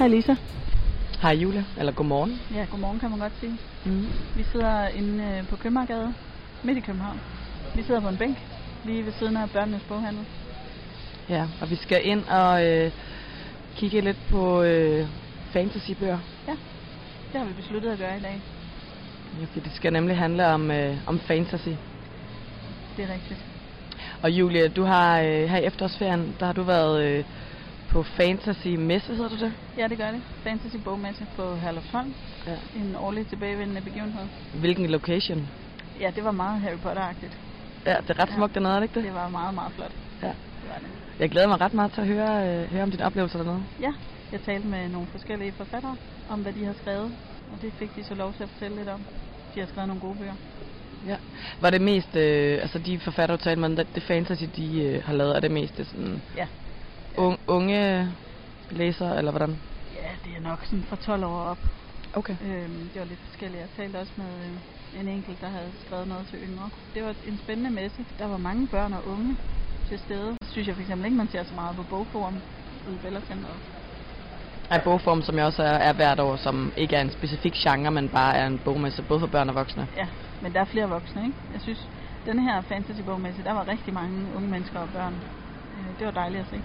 Hej Lisa. Hej Julia, eller godmorgen. Ja, godmorgen kan man godt sige. Mm. Vi sidder inde øh, på Købmagergade, midt i København. Vi sidder på en bænk, lige ved siden af børnenes boghandel. Ja, og vi skal ind og øh, kigge lidt på øh, fantasybøger. Det har vi besluttet at gøre i dag. Ja, for det skal nemlig handle om, øh, om fantasy. Det er rigtigt. Og Julia, du har øh, her i efterårsferien, der har du været øh, på fantasy messe, hedder du det? Ja, det gør det. Fantasy bogmesse på Herlufsholm. Ja. En årlig tilbagevendende begivenhed. Hvilken location? Ja, det var meget Harry Potter-agtigt. Ja, det er ret Ja. smukt dernede, er det ikke det? Det var meget, meget flot. Ja. Det var det. Jeg glæder mig ret meget til at høre, øh, høre om dine oplevelser dernede. Ja, jeg talte med nogle forskellige forfattere om, hvad de har skrevet. Og det fik de så lov til at fortælle lidt om. De har skrevet nogle gode bøger. Ja. Var det mest, øh, altså de forfattere, du talte med, det, fantasy, de øh, har lavet, er det mest sådan Ja. Un, unge læsere, eller hvordan? Ja, det er nok sådan fra 12 år op. Okay. Øhm, det var lidt forskelligt. Jeg talte også med øh, en enkelt, der havde skrevet noget til yngre. Det var en spændende messe. Der var mange børn og unge til stede. Synes jeg for eksempel ikke, man ser så meget på bogforum ude i Bella Center. Er bogform, som jeg også er, er hvert år, som ikke er en specifik genre, men bare er en bogmesse, både for børn og voksne. Ja, men der er flere voksne, ikke? Jeg synes, denne her fantasy-bogmesse, der var rigtig mange unge mennesker og børn. Øh, det var dejligt at se.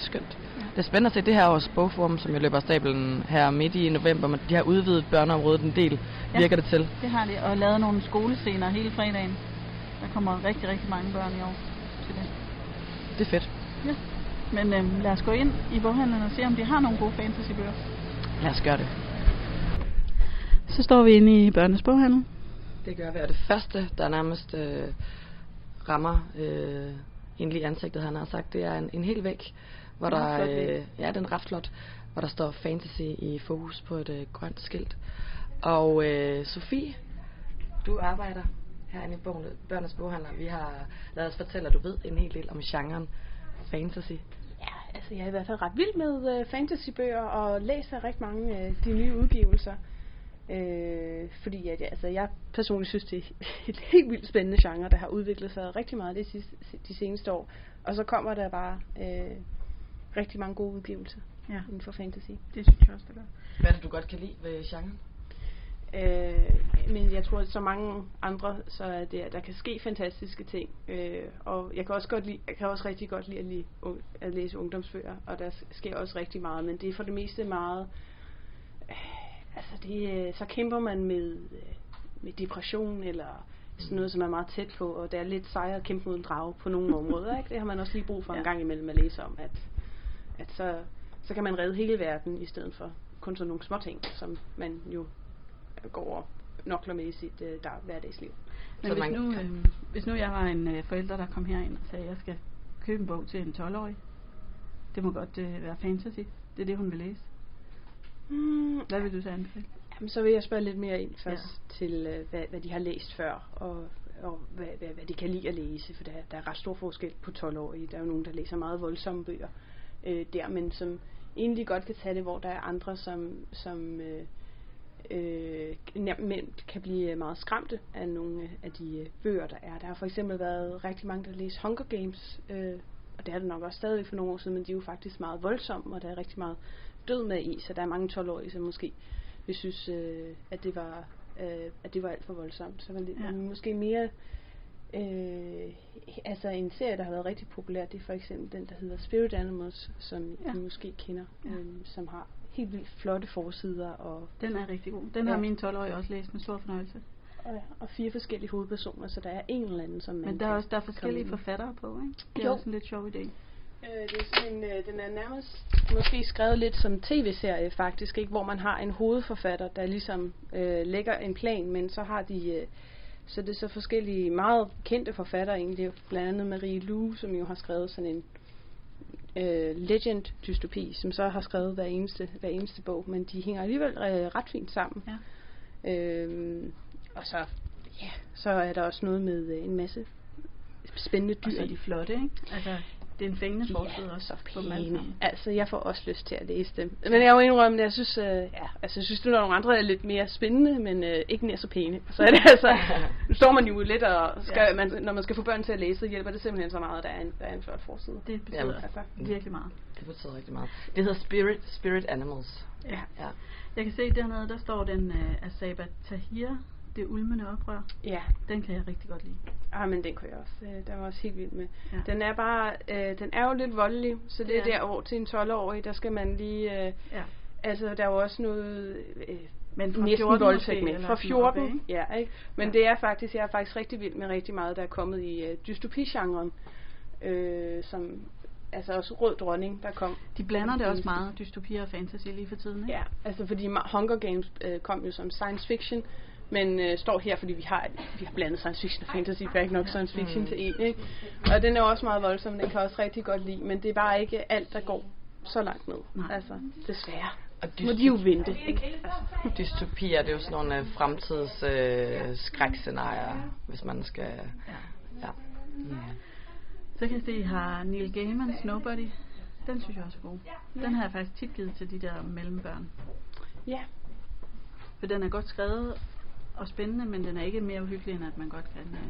Skønt. Det er spændende at se det her års bogforum, som jeg løber af stablen her midt i november, men de har udvidet børneområdet en del, Ja. virker det til. Det har de, og lavet nogle skolescener hele fredagen. Der kommer rigtig, rigtig mange børn i år til det. Det er fedt. Men øhm, lad os gå ind i boghandlen og se, om de har nogle gode fantasybøger. Lad os gøre det. Så står vi inde i børnenes boghandel. Det gør vi, og det første, der nærmest øh, rammer øh, egentlig ansigtet, han har sagt, det er en, en hel væg, hvor er der, flot øh, ja, den er ret flot, hvor der står fantasy i fokus på et øh, grønt skilt. Og øh, Sofie, du arbejder herinde i bogen, Børnenes Boghandler. Vi har lavet os fortælle, at du ved en hel del om genren fantasy. Ja, altså jeg er i hvert fald ret vild med øh, fantasybøger og læser rigtig mange af de nye udgivelser. Øh, fordi at, altså, jeg personligt synes, det er et helt vildt spændende genre, der har udviklet sig rigtig meget de, sidste, de seneste år. Og så kommer der bare øh, rigtig mange gode udgivelser Ja, inden for fantasy. det synes jeg også, det gør. Hvad er det, du godt kan lide ved genren? Øh, men jeg tror, at så mange andre, så er det, at der kan ske fantastiske ting. Øh, og jeg kan også godt lide, jeg kan også rigtig godt lide at, lide, at læse ungdomsbøger, og der sker også rigtig meget, men det er for det meste meget, øh, altså det, øh, så kæmper man med, øh, med depression, eller sådan noget, som er meget tæt på, og det er lidt sejere at kæmpe mod en drage på nogle områder, ikke? Det har man også lige brug for en Ja. gang imellem at læse om, at, at så, så kan man redde hele verden, i stedet for kun sådan nogle små ting, som man jo går og nokler med i sit øh, dag, hverdagsliv. Men Så hvis, nu, øh, hvis nu jeg var en øh, forælder, der kom herind og sagde, at jeg skal købe en bog til en 12-årig, det må godt øh, være fantasy. Det er det, hun vil læse. Mm, Hvad vil du så anbefale? jamen, så vil jeg spørge lidt mere ind først ja. til, øh, hvad, hvad de har læst før, og, og hvad, hvad, hvad de kan lide at læse, for der, der er ret stor forskel på 12-årige. Der er jo nogen, der læser meget voldsomme bøger øh, der, men som egentlig godt kan tage det, hvor der er andre, som, som øh, øh, nemt kan blive meget skræmte af nogle af de øh, bøger, der er. Der har for eksempel været rigtig mange, der læser Hunger Games, øh, og det er det nok også stadigvæk for nogle år siden, men de er jo faktisk meget voldsomme, og der er rigtig meget død med i, så der er mange 12-årige, som måske vil synes, øh, at det var øh, at det var alt for voldsomt. Så Ja. ja. måske mere øh, altså en serie, der har været rigtig populær, det er for eksempel den, der hedder Spirit Animals, som Ja. ja. I måske kender, Ja. ja. øh, som har helt vildt flotte forsider og, Den er rigtig god. Den Ja. har min 12-årige også læst med stor fornøjelse. og, og fire forskellige hovedpersoner, så der er en eller anden, som man Men der er også der er forskellige forfattere på, ikke? Det er Jo. også en lidt sjov idé. Øh, det er sådan en, øh, den er nærmest måske skrevet lidt som tv-serie faktisk, ikke? hvor man har en hovedforfatter, der ligesom øh, lægger en plan, men så har de øh, så det er så forskellige meget kendte forfattere egentlig, blandt andet Marie Lu, som jo har skrevet sådan en øh, legend dystopi, som så har skrevet hver eneste, hver eneste bog, men de hænger alligevel øh, ret fint sammen. Ja. Øhm, og så, ja, så er der også noget med øh, en masse spændende dyr. Og så er de flotte, ikke? Altså, det er en fængende forside også så pæne. Altså, jeg får også lyst til at læse dem. Men jeg må indrømme, at jeg synes, øh, ja, altså, jeg synes, er nogle andre, er lidt mere spændende, men øh, ikke mere så pæne. Så er det altså, nu står man jo lidt, og skal, Ja. man, når man skal få børn til at læse, så hjælper det simpelthen så meget, at der er en, der er en flot forside. Det betyder Jamen, altså virkelig meget. Det betyder rigtig meget. Det hedder Spirit, Spirit Animals. Ja. Ja. Jeg kan se dernede, der står den uh, Asaba Tahir, det ulmende oprør. Ja, Den kan jeg rigtig godt lide. ah, men den kunne jeg også, øh, den var også helt vild med. Ja. Den er bare, øh, den er jo lidt voldelig, så det, Det er er der over til en 12-årig, der skal man lige, øh, Ja. altså der er jo også noget, øh, Men fra næsten 14 voldtægt med. Fra sådan 14, oppe, ikke? ja, ikke? Men Ja. det er faktisk, jeg er faktisk rigtig vild med rigtig meget, der er kommet i uh, dystopi-genren. Øh, som, altså også Rød Dronning, der kom. De blander det også meget, dystopi og fantasy lige for tiden, ikke? Ja, altså fordi Hunger Games øh, kom jo som science fiction, men øh, står her, fordi vi har, vi har blandet science fiction og fantasy, for ikke nok science fiction Mm. til en, ikke? Og den er jo også meget voldsom, den kan jeg også rigtig godt lide, men det er bare ikke alt, der går så langt ned. Nej. Altså, desværre. Og Må de jo vente, ikke? Altså. dystopier, det er jo sådan nogle øh, fremtids øh, skrækscenarier, hvis man skal... Ja. Ja. Mm. Så kan jeg se, at I har Neil Gaiman's Nobody. Den synes jeg også er god. Den har jeg faktisk tit givet til de der mellembørn. Ja, For den er godt skrevet og spændende, men den er ikke mere uhyggelig, end at man godt kan øh,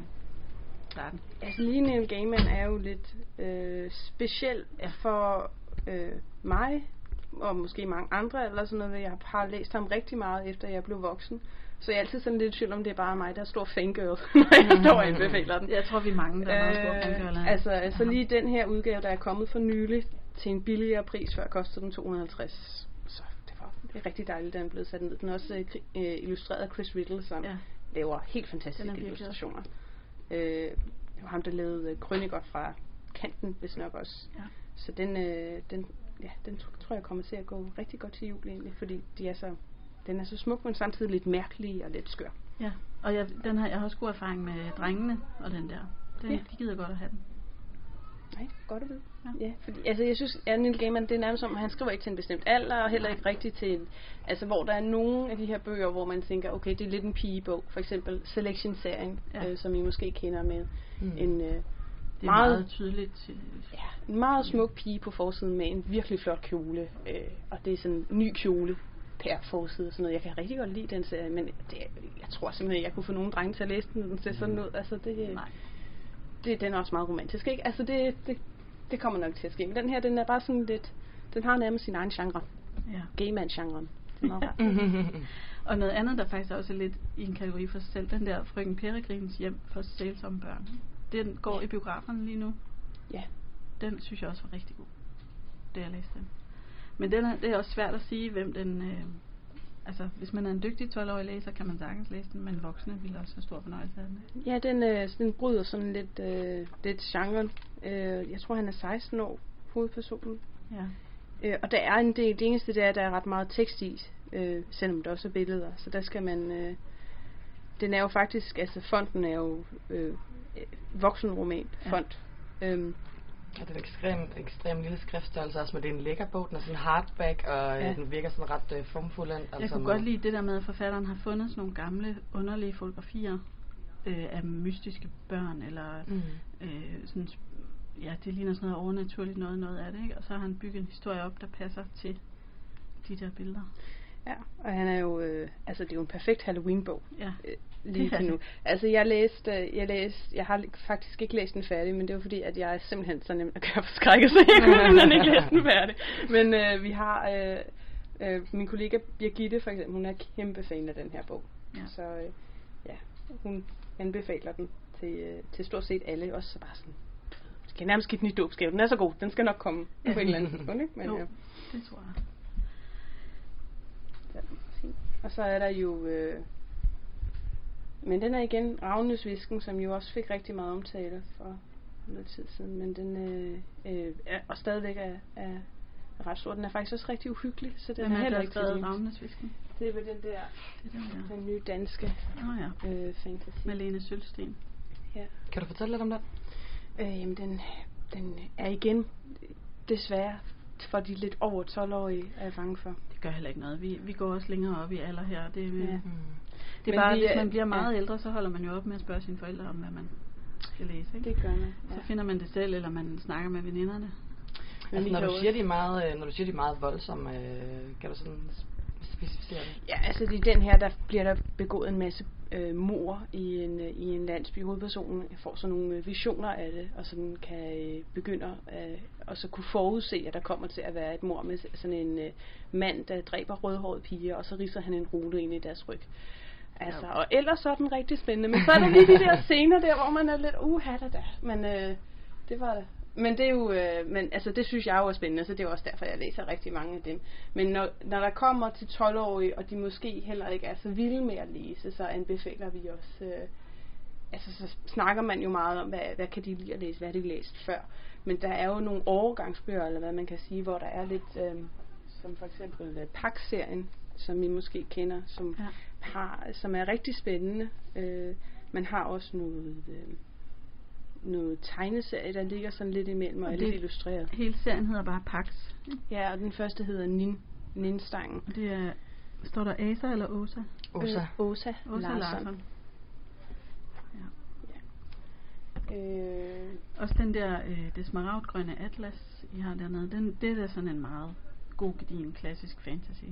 klare den. Altså lige Neil Gaiman er jo lidt øh, speciel for øh, mig, og måske mange andre, eller sådan noget. Jeg har læst ham rigtig meget, efter jeg blev voksen. Så jeg er altid sådan lidt i tvivl om, det er bare mig, der er stor fangirl, når jeg står og anbefaler den. Jeg tror, vi er mange, der er meget store øh, altså, altså lige den her udgave, der er kommet for nylig til en billigere pris, før kostede den 250. Det, er rigtig dejligt, at den er blevet sat ned. Den er også øh, øh, illustreret af Chris Riddle, som Ja. laver helt fantastiske illustrationer. Øh, det var ham, der lavede øh, krøniker fra kanten, hvis nok også. Ja. Så den, øh, den, ja, den tr- tror jeg kommer til at gå rigtig godt til jul egentlig, fordi de er så, den er så smuk, men samtidig lidt mærkelig og lidt skør. Ja, og jeg, den har, jeg har også god erfaring med drengene og den der. Den, Ja. De gider godt at have den. Nej, godt at vide. Ja. Ja. fordi, altså jeg synes, at Neil Gaiman, det er nærmest som, han skriver ikke til en bestemt alder, og heller ikke rigtigt til en, altså hvor der er nogle af de her bøger, hvor man tænker, okay, det er lidt en pigebog, for eksempel Selection-serien, Ja. øh, som I måske kender med Mm. en, øh, Det er meget, Meget- tydeligt. ja, en meget smuk pige på forsiden med en virkelig flot kjole, øh, og det er sådan en ny kjole per forside og sådan noget. Jeg kan rigtig godt lide den serie, men det, jeg tror simpelthen, at jeg kunne få nogle drenge til at læse den, den ser sådan ud. Altså det, Nej. Det, den er også meget romantisk, ikke? Altså det, det, det kommer nok til at ske. Men den her, den er bare sådan lidt, den har nærmest sin egen genre. Ja. Gayman-genren. Og noget andet, der faktisk også er lidt i en kategori for sig selv, den der Frøken Peregrins hjem for sælsomme børn. Den går i biograferne lige nu. Ja. Den synes jeg også var rigtig god, da jeg læste den. Men den er, det er også svært at sige, hvem den... Øh, altså, hvis man er en dygtig 12-årig læser, kan man sagtens læse den, men voksne vil også have stor fornøjelse af den. Ja, den, øh, den bryder sådan lidt, øh, lidt genren. Øh, jeg tror, han er 16 år, hovedpersonen. Ja. Øh, og der er en del, det eneste det er, at der er ret meget tekst i, øh, selvom der også er billeder. Så der skal man, øh, den er jo faktisk, altså fonden er jo øh, voksenroman Ja. font. Øhm, Og det er en ekstrem, ekstrem lille skriftstørrelse også, men det er en lækker bog. Den er sådan hardback, og Ja. ja. den virker sådan ret øh, formfuldendt. Jeg kunne godt lide det der med, at forfatteren har fundet sådan nogle gamle, underlige fotografier øh, af mystiske børn, eller Mm. øh, sådan, ja, det ligner sådan noget overnaturligt noget, noget af det, ikke? Og så har han bygget en historie op, der passer til de der billeder. Ja, og han er jo, øh, altså det er jo en perfekt Halloween-bog. Ja, øh, lige nu. Altså jeg læste, øh, jeg læste, jeg har faktisk ikke læst den færdig, men det var fordi, at jeg er simpelthen så nem at gøre forskrækket, så jeg kunne simpelthen ikke læse den færdig. Men øh, vi har, øh, øh, min kollega Birgitte for eksempel, hun er kæmpe fan af den her bog. Ja. Så øh, ja, hun anbefaler den til, øh, til stort set alle, også så bare sådan, skal nærmest give den i dåbsgave. Den er så god, den skal nok komme på et eller andet tidspunkt, ikke? Men, jo, øh, det tror jeg. Ja, fint. Og så er der jo... Øh, men den er igen Ravnes Visken, som jo også fik rigtig meget omtale for noget tid siden. Men den øh, øh, er, og stadigvæk er, er ret stor. Den er faktisk også rigtig uhyggelig, så den Hvem er er heller ikke til Ravnesvisken? Det er vel den der, Det er den der. den nye danske oh, ja, øh, fantasy. Malene Sølsten. Ja. Kan du fortælle lidt om den? Øh, jamen, den, den er igen desværre for de lidt over 12-årige, er jeg bange for. Det gør heller ikke noget. Vi, vi går også længere op i alder her. Det, Ja. ja. Mm. det er Men bare, vi hvis man bliver meget ja. ældre, så holder man jo op med at spørge sine forældre om, hvad man skal læse. Ikke? Det gør man. Ja. Så finder man det selv, eller man snakker med veninderne. Altså, når du, siger, de er meget, øh, når du siger, de er meget voldsomme, øh, kan du sådan specificere det? Ja, altså i den her, der bliver der begået en masse øh, mor i en, øh, i en landsby. Hovedpersonen får sådan nogle øh, visioner af det, og sådan kan øh, begynde øh, og så kunne forudse, at der kommer til at være et mor med sådan en øh, mand, der dræber rødhårede piger, og så ridser han en rute ind i deres ryg. Altså, og ellers så er den rigtig spændende. Men så er der lige de der scener der, hvor man er lidt, uha da da. Men øh, det var det. Men det er jo, øh, men altså det synes jeg jo er spændende, så det er også derfor, jeg læser rigtig mange af dem. Men når, når der kommer til 12-årige, og de måske heller ikke er så vilde med at læse, så anbefaler vi også, øh, altså så snakker man jo meget om, hvad, hvad kan de lide at læse, hvad har de læst før. Men der er jo nogle overgangsbøger, eller hvad man kan sige, hvor der er lidt, øh, som for eksempel øh, Pax-serien, som I måske kender, som, Ja. har, som er rigtig spændende. Øh, man har også noget, øh, noget tegneserie, der ligger sådan lidt imellem og Og er det- lidt illustreret. Hele serien hedder bare Pax. Ja, og den første hedder Nin, Ninstangen. Og det er, står der Asa eller Osa? Osa. Øh, Åsa, Osa Larsson. Larsson. Øh, Også den der, øh, det smaragdgrønne atlas, I har dernede, den, det er da sådan en meget god, gedigen, klassisk fantasy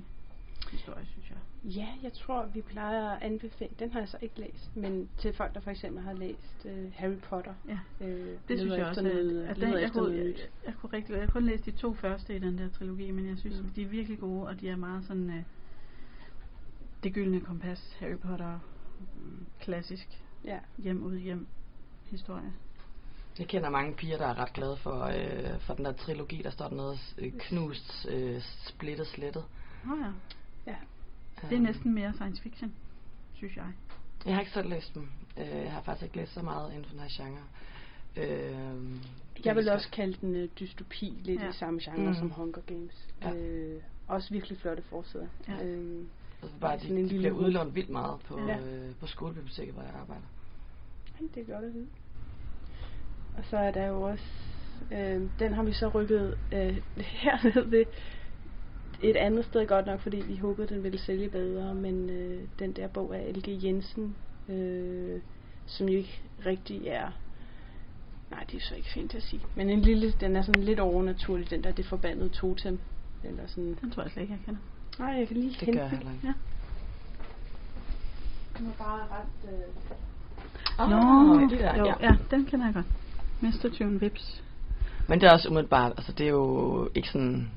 historie, synes jeg. ja, jeg tror, vi plejer at anbefale, den har jeg så ikke læst, men til folk, der for eksempel har læst øh, Harry Potter. Ja, Øh, det synes jeg også. Noget, at, at den, jeg, kunne, jeg, jeg, kunne rigtig, jeg har kun læst de to første i den der trilogi, men jeg synes, Mm. de er virkelig gode, og de er meget sådan, øh, det gyldne kompas, Harry Potter, mm, klassisk, Ja. hjem ud hjem historie. Jeg kender mange piger, der er ret glade for, øh, for den der trilogi, der står dernede, øh, knust, øh, splittet, slettet. Åh ja, ja. det er næsten mere science fiction, synes jeg. Jeg har ikke selv læst dem. Øh, jeg har faktisk ikke læst så meget inden for den her genre. Øh, Jeg vil også kalde den øh, dystopi, lidt Ja. i samme genre Mm. som Hunger Games. Ja. Øh, også virkelig flotte forsæder. Ja. Øh, Altså bare, sådan de, en de lille bliver udlånt vildt meget på, Ja. øh, på skolebiblioteket, hvor jeg arbejder. Ej, det er godt at vide. Og så er der jo også, øh, den har vi så rykket øh, herned ved et andet sted godt nok, fordi vi håbede, den ville sælge bedre, men øh, den der bog af L.G. Jensen, øh, som jo ikke rigtig er, nej, det er så ikke fint at sige, men en lille, den er sådan lidt overnaturlig, den der det forbandede totem, eller sådan, Den tror jeg slet ikke, jeg kender. nej, jeg kan lige Det hente gør jeg den. heller ikke. Ja. Den var bare ret, øh, Ah, Nå, de der, jo, ja. ja, den kender jeg godt. Mr. Tune Vips. Men det er også umiddelbart, altså det er jo ikke sådan,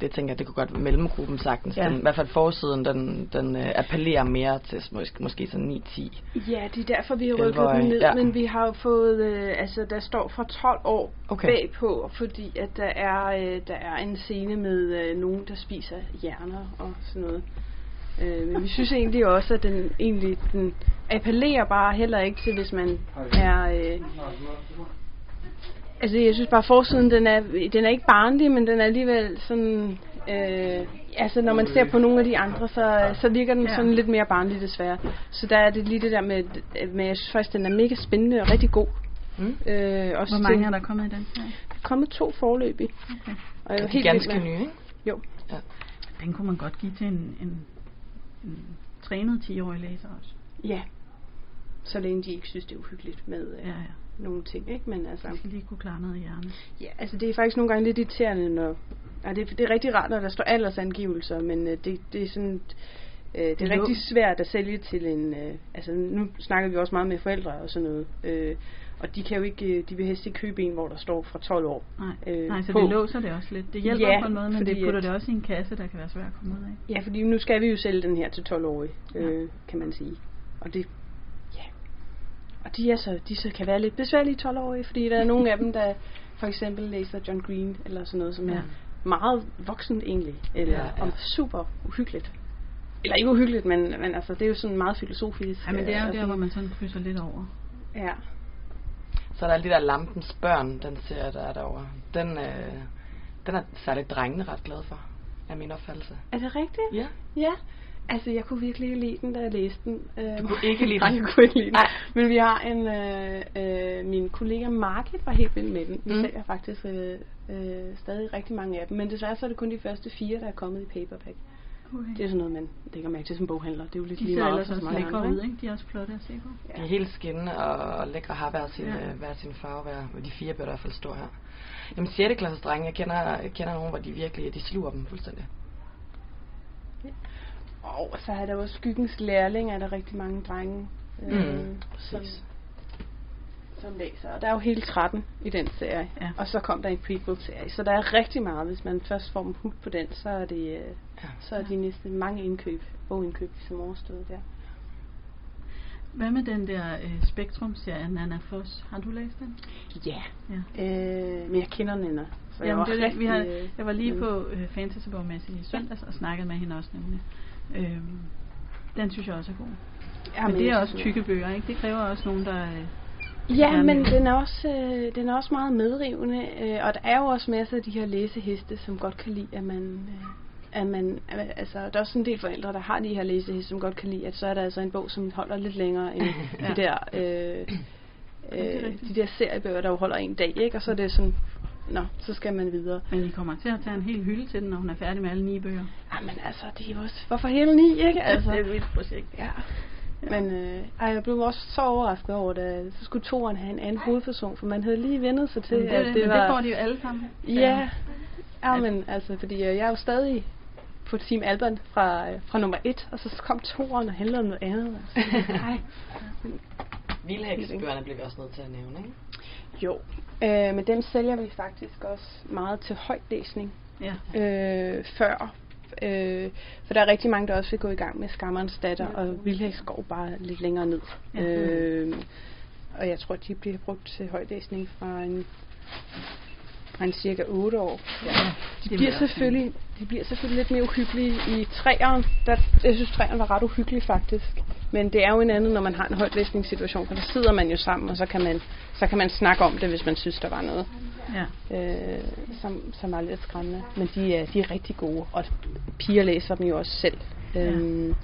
det tænker jeg, det kunne godt være mellemgruppen sagtens. Ja. Den, I hvert fald forsiden, den, den øh, appellerer mere til måske, måske sådan 9-10. Ja, det er derfor, vi har rykket den ned, ja. men vi har jo fået, øh, altså der står fra 12 år okay. bagpå, fordi at der er, øh, der er en scene med øh, nogen, der spiser hjerner og sådan noget. Øh, men vi synes egentlig også, at den egentlig den appellerer bare heller ikke til, hvis man er... Øh, altså jeg synes bare, forsiden den er, den er ikke barnlig, men den er alligevel sådan... Øh, altså når man ser på nogle af de andre, så, så virker den Ja. sådan lidt mere barnlig desværre. Så der er det lige det der med, med jeg synes faktisk, den er mega spændende og rigtig god. Mm. Øh, også Hvor mange til- er der kommet i den? Ja. Der er kommet to forløb i. Okay. Og jeg er Er helt ganske nye, ikke? Jo. Ja. Den kunne man godt give til en, en, en trænet 10-årig læser også. Ja. Så længe de ikke synes, det er uhyggeligt med øh, Ja, ja. Nogle ting, ikke? Men altså, De skal lige kunne klare noget i hjernen. ja, altså det er faktisk nogle gange lidt irriterende, når... Ja, det, er, det er rigtig rart, når der står aldersangivelser, men øh, det, det er sådan... Øh, det er Jo. rigtig svært at sælge til en... Øh, altså nu snakker vi også meget med forældre og sådan noget. Øh, og de kan jo ikke... øh, De vil helst ikke købe en, hvor der står fra 12 år. Nej, Øh, Nej så på. det låser det også lidt. Det hjælper Ja, på en måde, men det putter at- det også i en kasse, der kan være svært at komme ud af. Ja, fordi nu skal vi jo sælge den her til 12-årige, øh, Ja. kan man sige. Og det. Og de er så, de så kan være lidt besværlige 12-årige, fordi der er nogle af dem, der for eksempel læser John Green, eller sådan noget, som Ja. er meget voksent egentlig, eller Ja, ja, ja. super uhyggeligt. Eller ikke uhyggeligt, men, men altså, det er jo sådan meget filosofisk. Ja, men det er øh, jo og der, sådan- hvor man sådan krydser lidt over. Ja. Så er der de der Lampens Børn, den serie, der er derovre. Den, øh, den er særligt drengene ret glade for, er min opfattelse. Er det rigtigt? Ja. Ja. Altså, jeg kunne virkelig ikke lide den, da jeg læste den. Øh, Du kunne ikke lide Nej, den? jeg kunne ikke lide den. Nej. Men vi har en, øh, øh, min kollega Market var helt vild med den. Vi Mm. sælger faktisk øh, øh, stadig rigtig mange af dem. Men desværre så er det kun de første fire, der er kommet i paperback. Okay. Det er sådan noget, man lægger mærke til som boghandler. Det er jo lidt De lige ser meget ellers for så også lækre ud, ikke? De er også flotte at se på. De er helt skinnende og lækre har hver sin, Ja. ja. hver sin farve, hver, og de fire bør i hvert fald stå her. Jamen 6. klasses drenge, jeg kender, jeg kender nogen, hvor de virkelig, de sluger dem fuldstændig. Og så er der jo skyggens lærling, er der rigtig mange drenge, Mm, som, præcis. som læser. Og der er jo hele 13 i den serie. Ja. Og så kom der en prequel-serie. Så der er rigtig meget. Hvis man først får dem hooked på den, så er det øh, Ja. så er de næsten mange indkøb, bogindkøb, som overstået der. Hvad med den der øh, Spektrum-serie, Nana Foss? Har du læst den? Ja. Ja. Øh, men jeg kender Nina. Så jeg Jamen, var det, det, vi har, rigtig, øh, jeg var lige mm. på øh, Fantasybogmesse i søndags og snakkede med hende også nemlig. Øhm, den synes jeg også er god. Ja, men det er også tykke bøger, ikke? Det kræver også nogen, der... Øh, Ja, men den er også, øh, den er også meget medrivende, øh, og der er jo også masser af de her læseheste, som godt kan lide, at man, øh, at man, at- altså, der er også en del forældre, der har de her læseheste, som godt kan lide, at så er der altså en bog, som holder lidt længere end Ja. de der, øh, øh, de der seriebøger, der jo holder en dag, ikke? Og så er det sådan, nå, så skal man videre. men I kommer til at tage en hel hylde til den, når hun er færdig med alle ni bøger. Jamen altså, det er jo også, hvorfor hele ni, ikke? Altså, det er et vildt projekt. Ja. Men øh, ej, jeg blev også så overrasket over, da så skulle toeren have en anden hovedperson, for man havde lige vendet sig til, det, at det, det men var... det får de jo alle sammen. Ja, ja men altså, fordi øh, jeg er jo stadig på Team Alban fra, øh, fra nummer et, og så kom toeren og handlede om noget andet. Altså. Ej. Vildhæksbøgerne bliver vi også nødt til at nævne, ikke? Jo, øh, men dem sælger vi faktisk også meget til højtlæsning Ja. øh, før. Øh, for der er rigtig mange, der også vil gå i gang med Skammerens datter, og Vildhæks går bare lidt længere ned. Ja. Øh, og jeg tror, de bliver brugt til højtlæsning fra en, fra en cirka 8 år. Ja. De Det bliver, selvfølgelig, de bliver selvfølgelig lidt mere uhyggelige i træeren. Der, jeg synes, træeren var ret uhyggelig faktisk. Men det er jo en anden, når man har en højtlæsningssituation, for der sidder man jo sammen, og så kan man, så kan man snakke om det, hvis man synes, der var noget ja. øh, som, som er lidt skræmmende. Men de er, de er rigtig gode, og piger læser dem jo også selv. Ja. Øhm,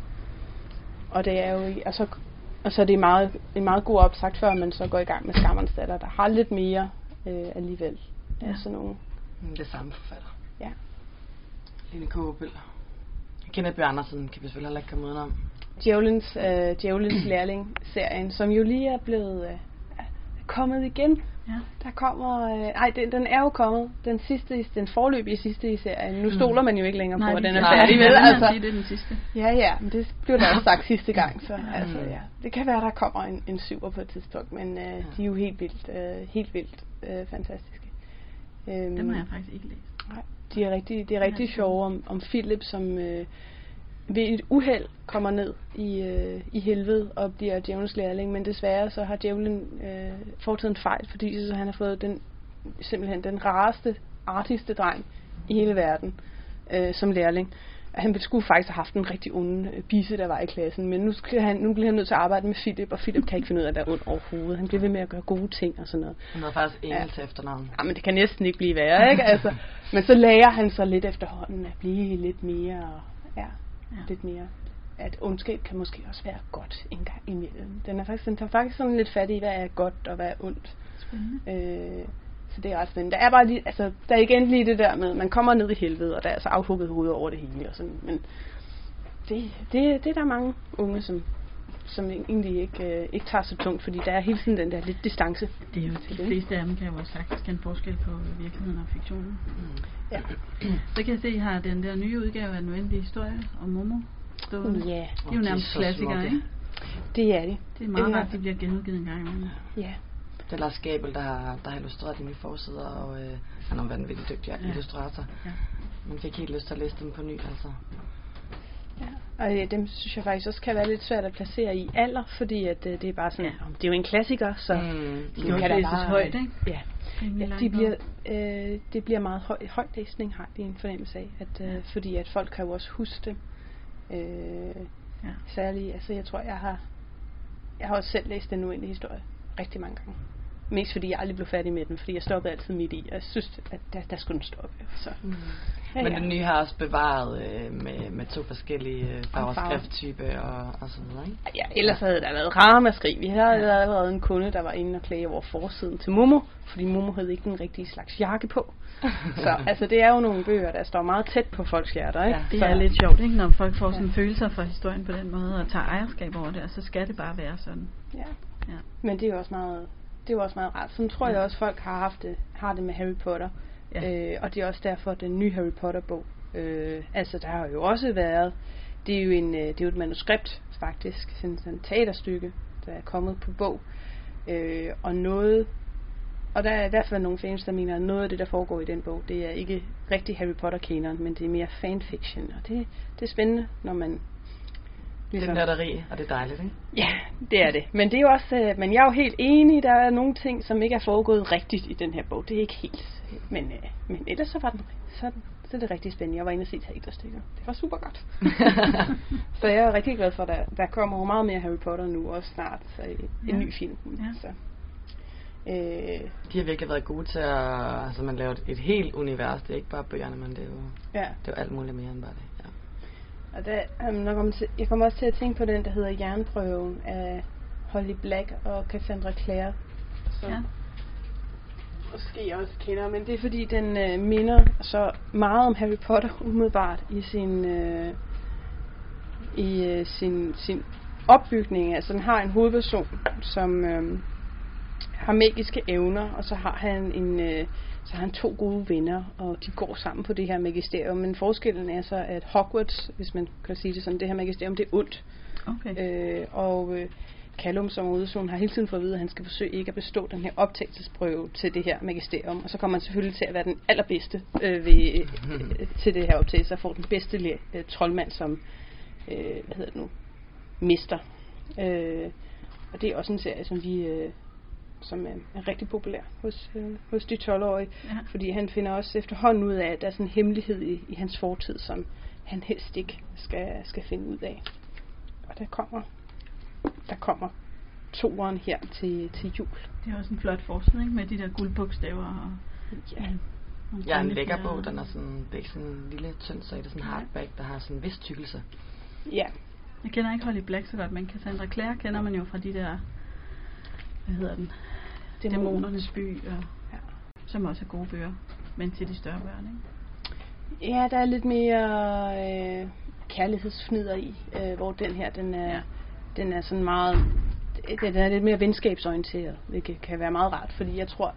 og det er jo, i- altså, og så er det meget, en meget god opsagt, før man så går i gang med Skammerens datter, der har lidt mere øh, alligevel af Ja. sådan nogle. Det samme forfatter. Ja. Lene Kåbel. Kenneth Bjørn Andersen kan vi selvfølgelig heller ikke komme udenom. Djævelens, øh, Djævelens Lærling-serien, som jo lige er blevet øh, kommet igen. ja. Der kommer, øh, ej, den, den er jo kommet, den sidste, i- den forløbige sidste i serien. Nu Mm. stoler man jo ikke længere på, at den er færdig at Altså. sige, det er den sidste. Ja, ja, men det blev der også sagt sidste gang, så altså, Mm. ja. Det kan være, der kommer en, en syver på et tidspunkt, men øh, de er jo helt vildt, øh, helt vildt øh, fantastiske. Øhm, Den har jeg faktisk ikke læst. Nej, de er rigtig, det er rigtig Ja. sjove om, om Philip, som øh, ved et uheld kommer ned i, øh, i helvede og bliver djævelens lærling, men desværre så har djævlen øh, foretaget en fejl, fordi så han har fået den simpelthen den rareste, artigste dreng i hele verden øh, som lærling. Han skulle faktisk have haft en rigtig onde øh, bisse, der var i klassen, men nu, skal han, nu bliver han nødt til at arbejde med Philip, og Philip kan ikke finde ud af at være ond overhovedet. Han bliver ved med at gøre gode ting og sådan noget. Hun havde faktisk Engel Ja. til efternavn. Ja, men det kan næsten ikke blive værre, ikke? Altså, men så lærer han så lidt efterhånden at blive lidt mere, ja, Ja. ja. lidt mere, at ondskab kan måske også være godt en gang imellem. Den, er faktisk, den tager faktisk sådan lidt fat i, hvad er godt og hvad er ondt. Spændende. Øh, så det er ret spændende. Der er bare lige, altså, der er igen lige det der med, man kommer ned i helvede, og der er altså afhugget hoved over det hele og sådan, men det, det, det er der mange unge, som, som egentlig ikke, øh, ikke tager så tungt, fordi der er hele tiden den der lidt distance. Det er jo de fleste af dem kan jo også sagtens kende forskel på virkeligheden og fiktionen. Mm. Ja. Så kan jeg se, at I har den der nye udgave af den uendelige historie om Momo stående. Ja, De er Åh, jo er nærmest så klassikere, ikke? det er det. Det er meget rart, at de bliver genudgivet en gang imellem. Ja. Det er Lars Gabel, der har, der har illustreret de nye forsider, og øh, han er en vanvittig dygtig Ja. illustrator. Ja. Man fik helt lyst til at læse dem på ny, altså. Ja. Og øh, dem synes jeg faktisk også kan være lidt svært at placere i alder, fordi at øh, det er bare sådan, Ja. det er jo en klassiker, så Mm. de De kan da bare- højt, ikke? Ja, ja de bliver, øh, det bliver meget høj, højtlæsning, har vi en fornemmelse af, at, øh, fordi at folk kan jo også huske dem. Øh, Ja. Særligt, altså jeg tror, jeg har, jeg har også selv læst den uendelige historie rigtig mange gange. Mest fordi jeg aldrig blev færdig med den, fordi jeg stoppede altid midt i. Og jeg synes, at der, der skulle den stoppe. Så. Mm. Ja, Men den nye har også bevaret øh, med, med to forskellige øh, farver, skrifttype og, og sådan noget, ikke? Ja, ellers havde der været ramaskrig. Vi havde ja. allerede en kunde, der var inde og klage over forsiden til Momo, fordi Momo havde ikke den rigtige slags jakke på. så altså, det er jo nogle bøger, der står meget tæt på folks hjerter, ikke? Ja, det er lidt sjovt, ikke? Når folk får sådan ja. følelser for historien på den måde, og tager ejerskab over det, og så skal det bare være sådan. Ja. ja. Men det er jo også meget, det er jo også meget rart. Sådan tror ja. jeg også, folk har haft det, har det med Harry Potter. Ja. Øh, og det er også derfor, den nye Harry Potter-bog. Øh, altså, der har jo også været... Det er jo, en, øh, det er jo et manuskript, faktisk. Sådan et teaterstykke, der er kommet på bog. Øh, og noget... Og der er i hvert fald nogle fans, der mener, at noget af det, der foregår i den bog, det er ikke rigtig Harry Potter-kanon, men det er mere fanfiction. Og det, det er spændende, når man Ligesom. Det er nørderi, og det er dejligt, ikke? Ja, det er det. Men det er jo også, øh, men jeg er jo helt enig, der er nogle ting, som ikke er foregået rigtigt i den her bog. Det er ikke helt. Men, øh, men ellers så var den, så, så er det rigtig spændende. Jeg var inde og se teaterstykker. Det var super godt. så jeg er rigtig glad for, at der, der kommer jo meget mere Harry Potter nu, også snart. Så en ja. ny film. Ja. Så. Øh, de har virkelig været gode til at, altså man laver et, et helt univers, det er ikke bare bøgerne, men det er jo, ja. det er jo alt muligt mere end bare det. Og der, um, når kommer til, jeg kommer også til at tænke på den, der hedder Jernprøven af Holly Black og Cassandra Clare. Som ja. måske også kender, men det er fordi, den uh, minder så meget om Harry Potter umiddelbart i sin, uh, i uh, sin, sin opbygning. Altså den har en hovedperson, som uh, har magiske evner, og så har han en... Uh, så har han to gode venner, og de går sammen på det her magisterium. Men forskellen er så, at Hogwarts, hvis man kan sige det sådan, det her magisterium, det er ondt. Okay. Øh, og øh, Callum som udsonen har hele tiden fået at vide, at han skal forsøge ikke at bestå den her optagelsesprøve til det her magisterium. Og så kommer han selvfølgelig til at være den allerbedste øh, ved, øh, til det her optagelse, og får den bedste øh, troldmand som, øh, hvad hedder det nu, mister. Øh, og det er også en serie, som vi, øh, som er, er rigtig populær hos, øh, hos de 12-årige. Ja. Fordi han finder også efterhånden ud af, at der er sådan en hemmelighed i, i hans fortid, som han helst ikke skal, skal finde ud af. Og der kommer, der kommer toeren her til, til jul. Det er også en flot ikke? Med de der guldbogstaver og... Ja. Ja, en lækker bog, den er sådan, det er ikke sådan en lille tynd så det er sådan en hardback, der har sådan en vis tykkelse. Ja. Jeg kender ikke Holly Black så godt, men Cassandra Clare kender man jo fra de der, hvad hedder den, Dæmonernes by, og, ja. som også er gode bøger, men til de større børn, ikke? Ja, der er lidt mere øh, kærlighedsfnider i, øh, hvor den her, den er, ja. den er sådan meget, den er lidt mere venskabsorienteret, hvilket kan være meget rart, fordi jeg tror,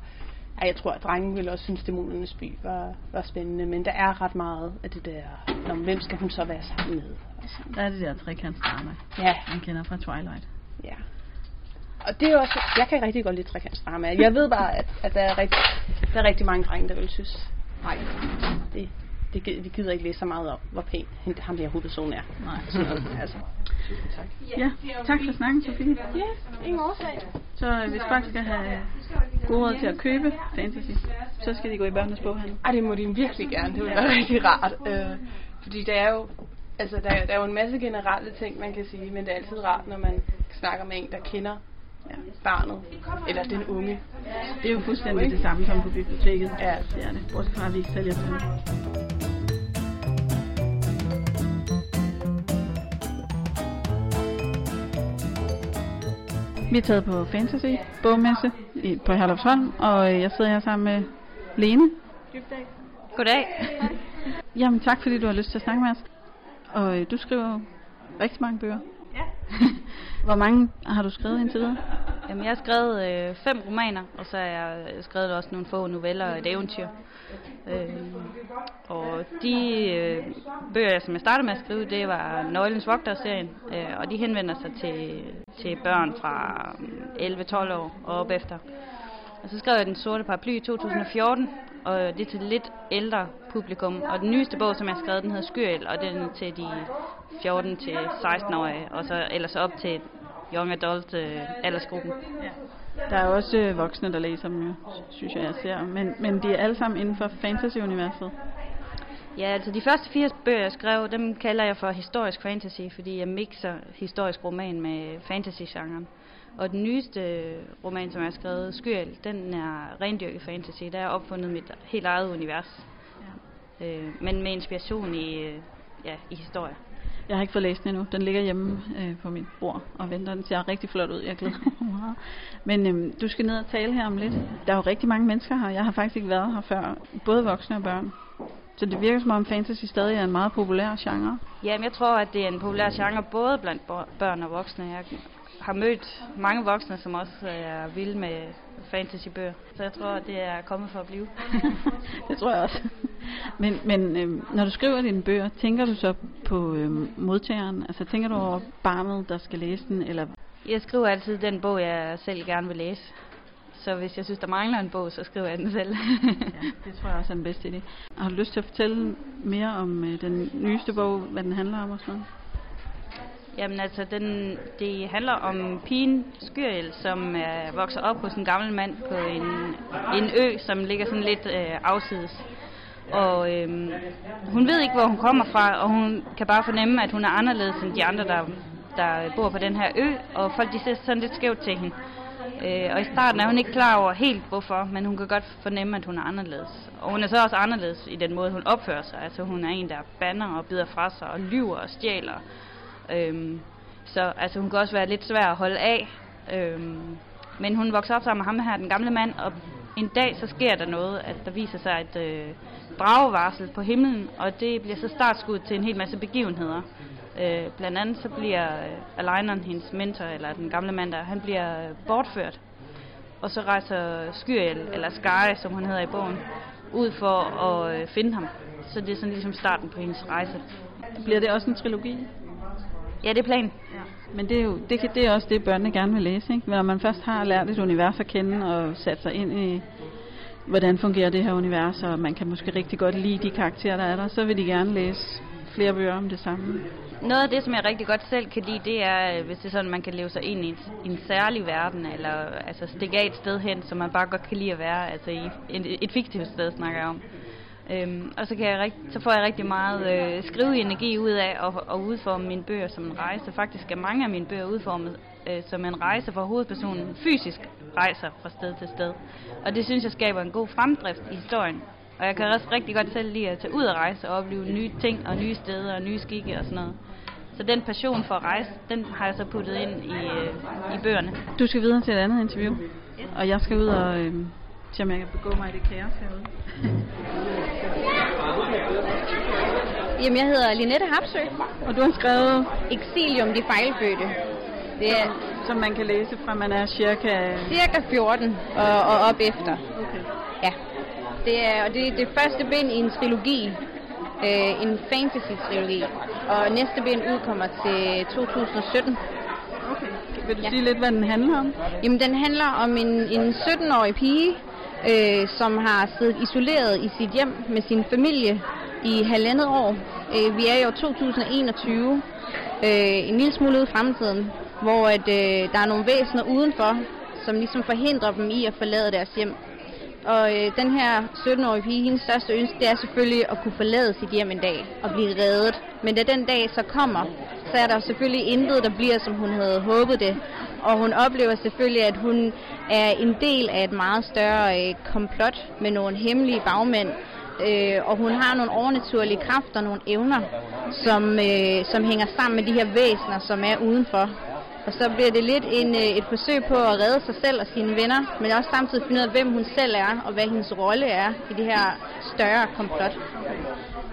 ej, jeg tror, at drengen ville også synes, at Dæmonernes by var, var spændende, men der er ret meget af det der, når, hvem skal hun så være sammen med? Der er det der trekantsdrama, ja. man kender fra Twilight. Ja, og det er også, jeg kan rigtig godt lide trekantsdrama. Jeg ved bare, at, at der, er rigtig, der er rigtig mange drenge, der vil synes, nej, det, det, vi gider ikke læse så meget om, hvor pæn ham der hovedperson er. Nej. altså. Tusind tak. Ja, tak for snakken, Sofie. Ja, ingen årsag. Så øh, hvis folk skal have gode råd til at købe fantasy, så skal de gå i børnenes boghandel. Ej, det må de virkelig gerne. Det vil være rigtig rart. Øh, fordi der er jo altså der, der er jo en masse generelle ting, man kan sige, men det er altid rart, når man snakker med en, der kender ja, barnet, eller den unge. Det er jo fuldstændig det samme som på biblioteket. Ja. Det er det. Bortset fra, at vi ikke sælger til Vi er taget på Fantasy bogmesse i, på Herlufsholm, og øh, jeg sidder her sammen med Lene. Dybdag. Goddag. Jamen tak, fordi du har lyst til at snakke med os. Og øh, du skriver rigtig mange bøger. Ja. Hvor mange har du skrevet indtil videre? Jamen, jeg har skrevet øh, fem romaner, og så har jeg øh, skrevet også nogle få noveller og et eventyr. Øh, og de øh, bøger, som jeg startede med at skrive, det var Nøglens Vogter-serien, øh, og de henvender sig til, til børn fra mm, 11-12 år og op efter. Og så skrev jeg Den Sorte Paraply i 2014, og det er til lidt ældre publikum. Og den nyeste bog, som jeg har skrevet, den hedder Skyriel, og den er til de 14 til 16-årige, og så ellers op til young adult øh, aldersgruppen. Ja. Der er også øh, voksne, der læser dem jo, synes jeg, jeg ser. Men, men de er alle sammen inden for fantasy-universet. Ja, altså de første fire bøger, jeg skrev, dem kalder jeg for historisk fantasy, fordi jeg mixer historisk roman med fantasy-genren. Og den nyeste roman, som jeg har skrevet, Skyld, den er rendyrket fantasy. Der er opfundet mit helt eget univers. Ja. Øh, men med inspiration i, øh, ja, i historie. Jeg har ikke fået læst den endnu. Den ligger hjemme øh, på mit bord og venter. Den ser rigtig flot ud. Jeg glæder mig meget. Men øh, du skal ned og tale her om lidt. Der er jo rigtig mange mennesker her. Jeg har faktisk ikke været her før. Både voksne og børn. Så det virker som om fantasy stadig er en meget populær genre. Jamen, jeg tror, at det er en populær genre både blandt børn og voksne. Jeg har mødt mange voksne, som også er vilde med fantasybøger. Så jeg tror, det er kommet for at blive. det tror jeg også. Men, men øh, når du skriver dine bøger, tænker du så på øh, modtageren? Altså tænker du over barnet, der skal læse den? Eller? Jeg skriver altid den bog, jeg selv gerne vil læse. Så hvis jeg synes, der mangler en bog, så skriver jeg den selv. ja, det tror jeg også er den bedste idé. Har du lyst til at fortælle mere om øh, den nyeste bog, hvad den handler om og sådan noget? Jamen altså, den, det handler om pigen Skyriel, som øh, vokser op hos en gammel mand på en, en ø, som ligger sådan lidt øh, afsides. Og øh, hun ved ikke, hvor hun kommer fra, og hun kan bare fornemme, at hun er anderledes end de andre, der, der bor på den her ø, og folk de ser sådan lidt skævt til hende. Øh, og i starten er hun ikke klar over helt hvorfor, men hun kan godt fornemme, at hun er anderledes. Og hun er så også anderledes i den måde, hun opfører sig. Altså hun er en, der banner og bider fra sig og lyver og stjæler. Øhm, så altså, hun kan også være lidt svær at holde af. Øhm, men hun vokser op sammen med ham her, den gamle mand, og en dag så sker der noget, at der viser sig et øh, bragevarsel på himlen, og det bliver så startskud til en hel masse begivenheder. Øh, blandt andet så bliver øh, Alineren, hendes mentor, eller den gamle mand der, han bliver øh, bortført. Og så rejser Skyriel, eller Sky, som hun hedder i bogen, ud for at øh, finde ham. Så det er sådan ligesom starten på hendes rejse. Bliver det også en trilogi? Ja, det er planen. Ja. Men det er jo det, det er også det, børnene gerne vil læse. Ikke? Når man først har lært et univers at kende og sat sig ind i, hvordan fungerer det her univers, og man kan måske rigtig godt lide de karakterer, der er der, så vil de gerne læse flere bøger om det samme. Noget af det, som jeg rigtig godt selv kan lide, det er, hvis det er sådan, man kan leve sig ind i en, i en særlig verden, eller altså stikke af et sted hen, som man bare godt kan lide at være, altså i et, et fiktivt sted, snakker jeg om. Øhm, og så, kan jeg rigt, så får jeg rigtig meget øh, skriveenergi ud af at, at udforme mine bøger som en rejse. Faktisk er mange af mine bøger udformet øh, som en rejse, for hovedpersonen fysisk rejser fra sted til sted. Og det synes jeg skaber en god fremdrift i historien. Og jeg kan også rigtig godt selv lide at tage ud og rejse og opleve nye ting og nye steder og nye skikke og sådan noget. Så den passion for at rejse, den har jeg så puttet ind i, øh, i bøgerne. Du skal videre til et andet interview, yes. og jeg skal ud og øh, se, om jeg kan begå mig i det kaos herude. Jamen, jeg hedder Linette Hapsø. Og du har skrevet... Exilium, de fejlfødte. Det er, som man kan læse fra, man er cirka... Cirka 14 og, og op efter. Okay. Ja. Det er, og det er det første bind i en trilogi. Øh, en fantasy-trilogi. Og næste bind udkommer til 2017. Okay. Vil du ja. sige lidt, hvad den handler om? Jamen, den handler om en, en 17-årig pige, øh, som har siddet isoleret i sit hjem med sin familie i halvandet år. Øh, vi er jo 2021, øh, en lille smule ude i fremtiden, hvor at, øh, der er nogle væsener udenfor, som ligesom forhindrer dem i at forlade deres hjem. Og øh, den her 17-årige pige, hendes største ønske, det er selvfølgelig at kunne forlade sit hjem en dag og blive reddet. Men da den dag så kommer, så er der selvfølgelig intet, der bliver, som hun havde håbet det. Og hun oplever selvfølgelig, at hun er en del af et meget større øh, komplot med nogle hemmelige bagmænd. Øh, og hun har nogle overnaturlige kræfter, nogle evner, som, øh, som hænger sammen med de her væsener, som er udenfor. Og så bliver det lidt en, øh, et forsøg på at redde sig selv og sine venner, men også samtidig finde ud af, hvem hun selv er, og hvad hendes rolle er i det her større komplot.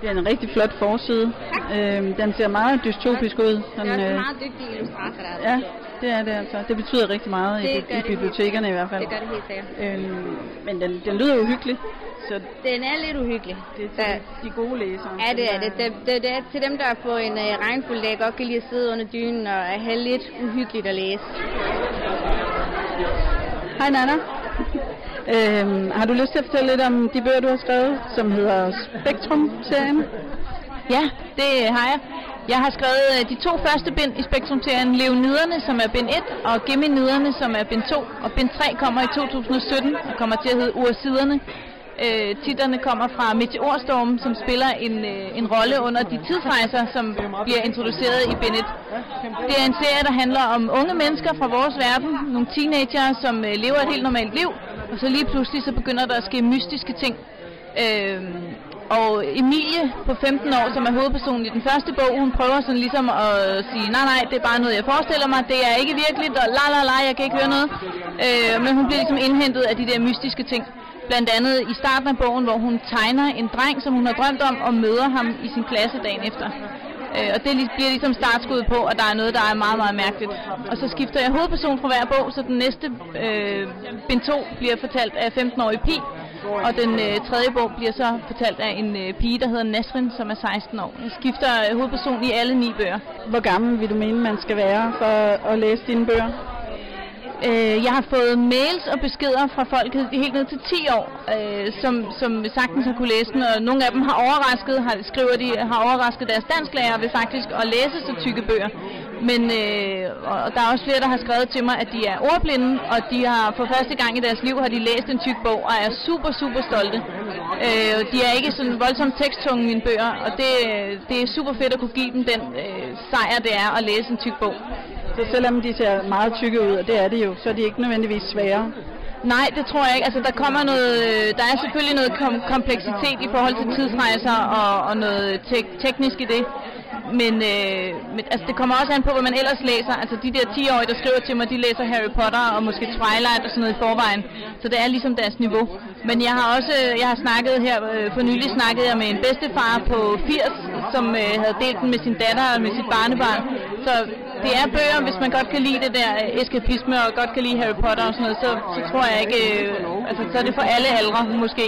Det er en rigtig flot forside. Øhm, den ser meget dystopisk ud. Den, det er også en meget dygtig illustrator, der Ja, det er det altså. Det betyder rigtig meget det i, i bibliotekerne i hvert fald. Det gør det helt sikkert. Øhm, men den, den lyder uhyggeligt. Så den er lidt uhyggelig. Det er til de gode læsere. Ja, det er det. Det, det, det er til dem, der på en uh, regnfuld dag godt kan lide at sidde under dynen og have lidt uhyggeligt at læse. Hej Nana. øhm, har du lyst til at fortælle lidt om de bøger, du har skrevet, som hedder Spektrum-serien? Ja, det har jeg. Jeg har skrevet øh, de to første bind i Spektrum-serien, Leoniderne, som er bind 1, og Geminiderne, som er bind 2. Og bind 3 kommer i 2017 og kommer til at hedde Ursiderne. Øh, titlerne kommer fra Meteorstorm, som spiller en, øh, en rolle under de tidsrejser, som bliver introduceret i bind 1. Det er en serie, der handler om unge mennesker fra vores verden, nogle teenager, som øh, lever et helt normalt liv, og så lige pludselig så begynder der at ske mystiske ting. Øh, og Emilie på 15 år, som er hovedpersonen i den første bog, hun prøver sådan ligesom at sige, nej nej, det er bare noget, jeg forestiller mig, det er ikke virkeligt, og la la la, jeg kan ikke høre noget. Øh, men hun bliver ligesom indhentet af de der mystiske ting. Blandt andet i starten af bogen, hvor hun tegner en dreng, som hun har drømt om, og møder ham i sin klasse dagen efter. Øh, og det bliver ligesom startskuddet på, at der er noget, der er meget, meget mærkeligt. Og så skifter jeg hovedperson fra hver bog, så den næste øh, bind 2 bliver fortalt af 15-årige Pi, og den øh, tredje bog bliver så fortalt af en øh, pige, der hedder Nasrin, som er 16 år. Jeg skifter øh, hovedperson i alle ni bøger. Hvor gammel vil du mene, man skal være for at læse dine bøger? Øh, jeg har fået mails og beskeder fra folk helt ned til 10 år, øh, som, som sagtens har kunne læse den, og nogle af dem har overrasket, har, skriver de, har overrasket deres dansklærer ved faktisk at læse så tykke bøger. Men øh, og der er også flere, der har skrevet til mig, at de er ordblinde, og de har for første gang i deres liv har de læst en tyk bog, og er super, super stolte. Øh, de er ikke sådan voldsomt teksttunge, mine bøger, og det, det er super fedt at kunne give dem den øh, sejr, det er at læse en tyk bog. Så selvom de ser meget tykke ud, og det er de jo, så er de ikke nødvendigvis svære. Nej, det tror jeg ikke. Altså, der kommer noget, øh, der er selvfølgelig noget kom- kompleksitet i forhold til tidsrejser og, og noget te- teknisk i det. Men, øh, men altså, det kommer også an på, hvad man ellers læser. Altså de der 10-årige, der skriver til mig, de læser Harry Potter og måske Twilight og sådan noget i forvejen. Så det er ligesom deres niveau. Men jeg har også øh, jeg har snakket her, øh, for nylig snakkede jeg med en bedstefar på 80, som øh, havde delt den med sin datter og med sit barnebarn. Så det er bøger, hvis man godt kan lide det der øh, eskapisme og godt kan lide Harry Potter og sådan noget, så, så tror jeg ikke, øh, altså så er det for alle aldre måske.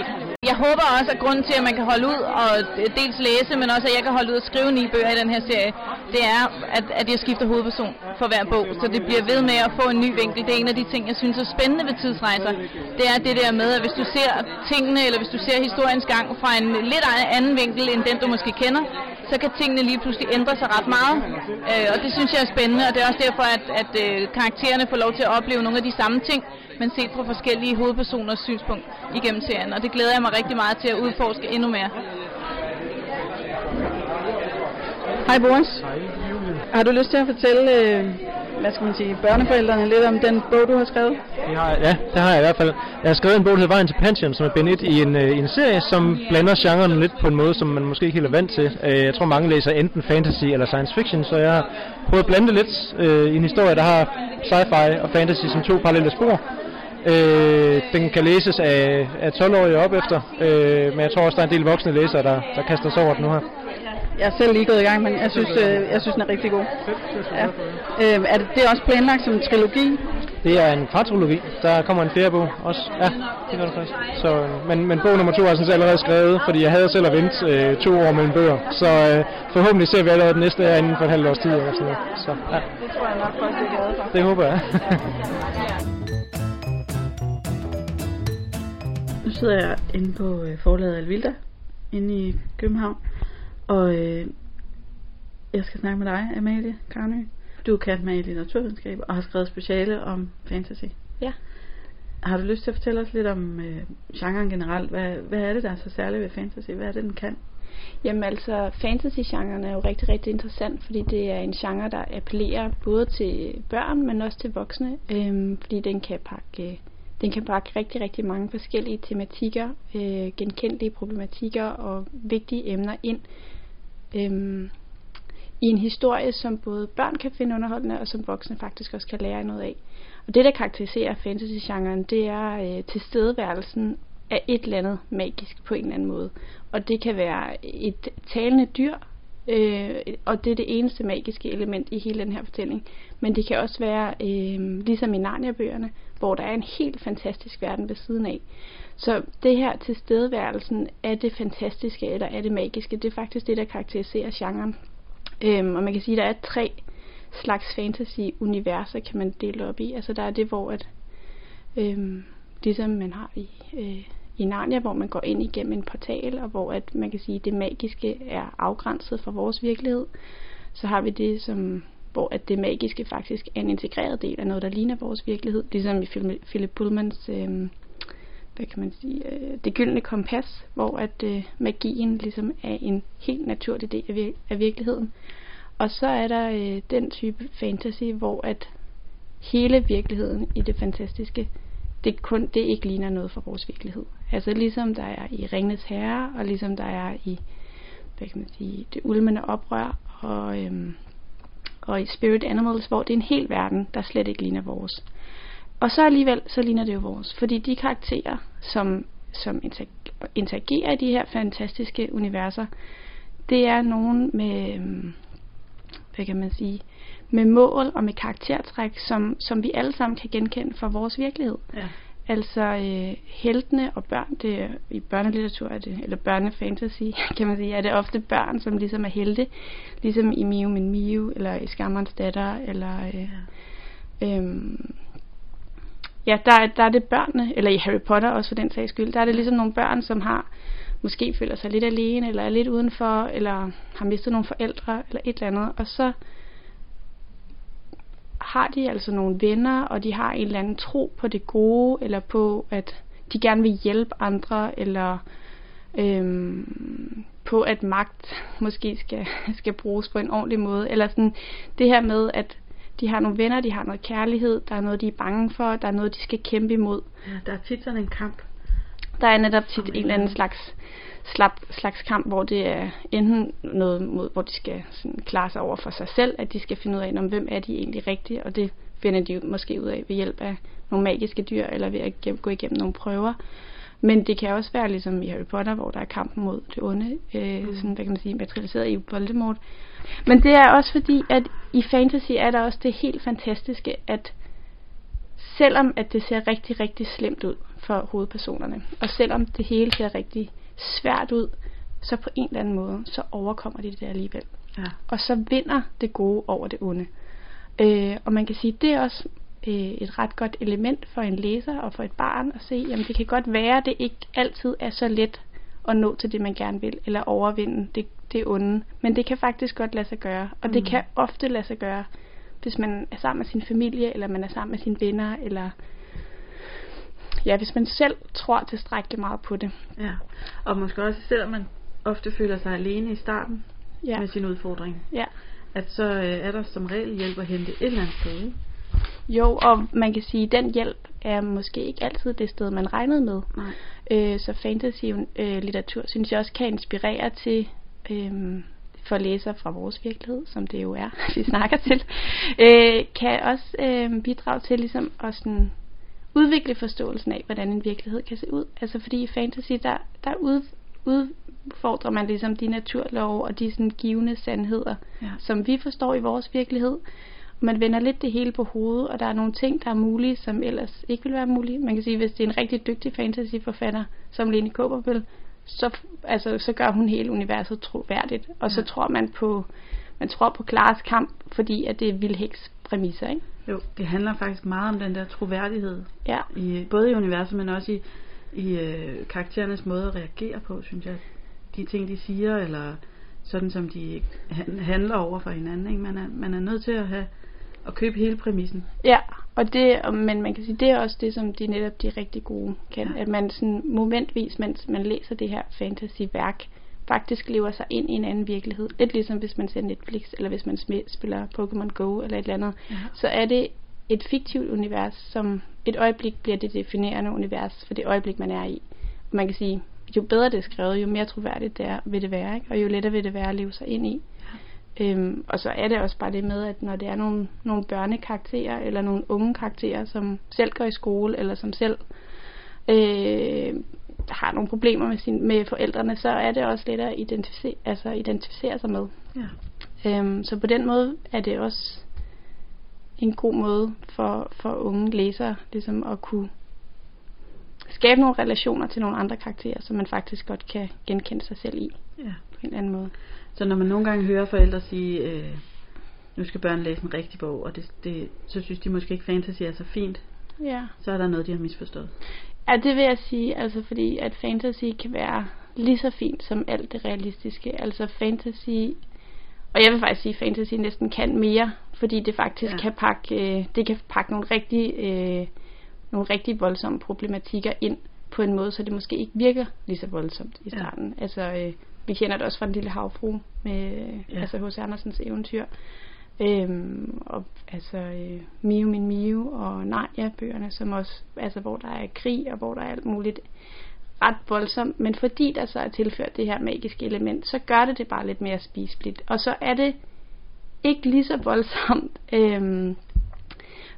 Jeg håber også, at grunden til, at man kan holde ud og dels læse, men også, at jeg kan holde ud og skrive ni bøger i den her serie, det er, at, at jeg skifter hovedperson for hver bog. Så det bliver ved med at få en ny vinkel. Det er en af de ting, jeg synes er spændende ved tidsrejser. Det er det der med, at hvis du ser tingene, eller hvis du ser historiens gang fra en lidt anden vinkel, end den du måske kender, så kan tingene lige pludselig ændre sig ret meget. Øh, og det synes jeg er spændende, og det er også derfor, at, at øh, karaktererne får lov til at opleve nogle af de samme ting, men set fra forskellige hovedpersoners synspunkt igennem serien. Og det glæder jeg mig rigtig meget til at udforske endnu mere. Hej Boris. Hej Har du lyst til at fortælle, øh, hvad skal man sige, børneforældrene lidt om den bog, du har skrevet? Det har, ja, det har jeg i hvert fald. Jeg har skrevet en bog, der hedder Vejen til Pension, som er bind i en, øh, en serie, som blander genren lidt på en måde, som man måske ikke helt er vant til. Øh, jeg tror, mange læser enten fantasy eller science fiction, så jeg har prøvet at blande det lidt øh, i en historie, der har sci-fi og fantasy som to parallelle spor. Øh, den kan læses af, af 12-årige op efter, øh, men jeg tror også, der er en del voksne læsere, der, der kaster sig over den nu her. Jeg er selv lige gået i gang, men jeg synes, øh, jeg synes den er rigtig god. Ja. Øh, er det, det er også planlagt som en trilogi? Det er en kvartrologi. Der kommer en fjerde bog også. Ja, det gør det faktisk. Så, men, men bog nummer to er sådan allerede skrevet, fordi jeg havde selv at vente øh, to år mellem bøger. Så øh, forhåbentlig ser vi allerede den næste her inden for et halvt års tid. Eller sådan noget. Så, ja. Det tror jeg nok folk er glade for. Det håber jeg. sidder jeg inde på øh, forlaget Alvilda, inde i København. Og øh, jeg skal snakke med dig, Amalie Karnø. Du er kendt med i litteraturvidenskab og har skrevet speciale om fantasy. Ja. Har du lyst til at fortælle os lidt om øh, genren generelt? Hvad, hvad er det, der er så særligt ved fantasy? Hvad er det, den kan? Jamen altså, fantasy-genren er jo rigtig, rigtig interessant, fordi det er en genre, der appellerer både til børn, men også til voksne, øhm, fordi den kan pakke... Den kan pakke rigtig, rigtig mange forskellige tematikker, øh, genkendelige problematikker og vigtige emner ind øh, i en historie, som både børn kan finde underholdende, og som voksne faktisk også kan lære noget af. Og det, der karakteriserer fantasy-genren, det er øh, tilstedeværelsen af et eller andet magisk på en eller anden måde. Og det kan være et talende dyr, øh, og det er det eneste magiske element i hele den her fortælling. Men det kan også være, øh, ligesom i Narnia-bøgerne, hvor der er en helt fantastisk verden ved siden af. Så det her tilstedeværelsen af det fantastiske eller af det magiske, det er faktisk det, der karakteriserer genren. Øhm, og man kan sige, at der er tre slags fantasy-universer, kan man dele op i. Altså der er det, hvor at, øhm, ligesom man har i, øh, i Narnia, hvor man går ind igennem en portal, og hvor at man kan sige, at det magiske er afgrænset fra vores virkelighed. Så har vi det, som hvor at det magiske faktisk er en integreret del af noget, der ligner vores virkelighed, ligesom i Philip Pullmans øh, hvad kan man sige, øh, det gyldne kompas, hvor at øh, magien ligesom er en helt naturlig del af, vir- af virkeligheden. Og så er der øh, den type fantasy, hvor at hele virkeligheden i det fantastiske, det kun det ikke ligner noget fra vores virkelighed. Altså ligesom der er i Ringnes Herre, og ligesom der er i, hvad kan man sige, det ulmende oprør, og, øhm, og i Spirit Animals, hvor det er en hel verden, der slet ikke ligner vores. Og så alligevel, så ligner det jo vores. Fordi de karakterer, som, som interagerer i de her fantastiske universer, det er nogen med, øhm, hvad kan man sige, med mål og med karaktertræk, som, som vi alle sammen kan genkende fra vores virkelighed. Ja. Altså øh, heltene og børn, det er, i børnelitteratur er det, eller børnefantasy, kan man sige, er det ofte børn, som ligesom er helte, ligesom i Mio min Mio, eller i Skammerens datter, eller øh, ja. øhm, ja, der, er, der er det børnene, eller i Harry Potter også for den sags skyld, der er det ligesom nogle børn, som har måske føler sig lidt alene, eller er lidt udenfor, eller har mistet nogle forældre, eller et eller andet, og så har de altså nogle venner, og de har en eller anden tro på det gode, eller på, at de gerne vil hjælpe andre, eller øhm, på, at magt måske skal, skal bruges på en ordentlig måde. Eller sådan det her med, at de har nogle venner, de har noget kærlighed, der er noget, de er bange for, der er noget, de skal kæmpe imod. Ja, der er tit sådan en kamp. Der er netop tit en eller anden slags slap, slags kamp, hvor det er enten noget, mod, hvor de skal sådan, klare sig over for sig selv, at de skal finde ud af, om hvem er de egentlig rigtige, og det finder de måske ud af ved hjælp af nogle magiske dyr, eller ved at gå igennem nogle prøver. Men det kan også være ligesom i Harry Potter, hvor der er kampen mod det onde, øh, mm. sådan, hvad kan man sige, materialiseret i Voldemort. Men det er også fordi, at i fantasy er der også det helt fantastiske, at selvom at det ser rigtig, rigtig slemt ud for hovedpersonerne, og selvom det hele ser rigtig svært ud, så på en eller anden måde, så overkommer de det alligevel. Ja. Og så vinder det gode over det onde. Øh, og man kan sige, det er også øh, et ret godt element for en læser og for et barn at se, jamen det kan godt være, at det ikke altid er så let at nå til det, man gerne vil, eller overvinde det, det onde. Men det kan faktisk godt lade sig gøre, og mm. det kan ofte lade sig gøre, hvis man er sammen med sin familie, eller man er sammen med sine venner, eller ja, hvis man selv tror tilstrækkeligt meget på det. Ja, og måske også selvom man ofte føler sig alene i starten ja. med sin udfordring. Ja. At så øh, er der som regel hjælp at hente et eller andet sted, ikke? Jo, og man kan sige, at den hjælp er måske ikke altid det sted, man regnede med. Nej. Øh, så fantasy-litteratur øh, synes jeg også kan inspirere til øh, for læsere fra vores virkelighed, som det jo er, vi snakker til, øh, kan også øh, bidrage til ligesom at sådan, udvikle forståelsen af, hvordan en virkelighed kan se ud. Altså fordi i fantasy, der, der ud, udfordrer man ligesom de naturlove og de sådan givende sandheder, ja. som vi forstår i vores virkelighed. Man vender lidt det hele på hovedet, og der er nogle ting, der er mulige, som ellers ikke vil være mulige. Man kan sige, hvis det er en rigtig dygtig fantasyforfatter, som Lene Kåberbøl, så, altså, så gør hun hele universet troværdigt. Og ja. så tror man på, man tror på Klares kamp, fordi at det er Vilheks præmisser, ikke? Jo, det handler faktisk meget om den der troværdighed. Ja. I, både i universet, men også i, i øh, karakterernes måde at reagere på, synes jeg. De ting, de siger, eller sådan som de handler over for hinanden. Ikke? Man, er, man er nødt til at have at købe hele præmissen. Ja, og det, men man kan sige, det er også det, som de netop de rigtig gode kan. Ja. At man sådan momentvis, mens man læser det her fantasy-værk, faktisk lever sig ind i en anden virkelighed. Lidt ligesom hvis man ser Netflix, eller hvis man spiller Pokémon Go, eller et eller andet. Ja. Så er det et fiktivt univers, som et øjeblik bliver det definerende univers for det øjeblik, man er i. Og man kan sige, jo bedre det er skrevet, jo mere troværdigt det er, vil det være, ikke? og jo lettere vil det være at leve sig ind i. Ja. Øhm, og så er det også bare det med, at når det er nogle, nogle børnekarakterer, eller nogle unge karakterer, som selv går i skole, eller som selv øh, har nogle problemer med, sin, med forældrene, så er det også let at identificere, altså identificere sig med. Ja. Øhm, så på den måde er det også en god måde for, for unge læsere ligesom at kunne skabe nogle relationer til nogle andre karakterer, som man faktisk godt kan genkende sig selv i. Ja. På en anden måde. Så når man nogle gange hører forældre sige, øh, nu skal børn læse en rigtig bog, og det, det, så synes de måske ikke fantasy er så fint, ja. så er der noget, de har misforstået. Ja, det vil jeg sige, altså fordi at fantasy kan være lige så fint som alt det realistiske. Altså fantasy, og jeg vil faktisk sige, at fantasy næsten kan mere, fordi det faktisk ja. kan pakke, øh, det kan pakke nogle rigtig, øh, nogle rigtig voldsomme problematikker ind på en måde, så det måske ikke virker lige så voldsomt i starten. Ja. Altså, øh, vi kender det også fra Den Lille Havfru, med ja. altså H.C. Andersens eventyr. Øhm, og altså øh, Mio min Mio og Narnia bøgerne, som også, altså hvor der er krig og hvor der er alt muligt ret voldsomt, men fordi der så er tilført det her magiske element, så gør det det bare lidt mere spiseligt. Og så er det ikke lige så voldsomt øhm,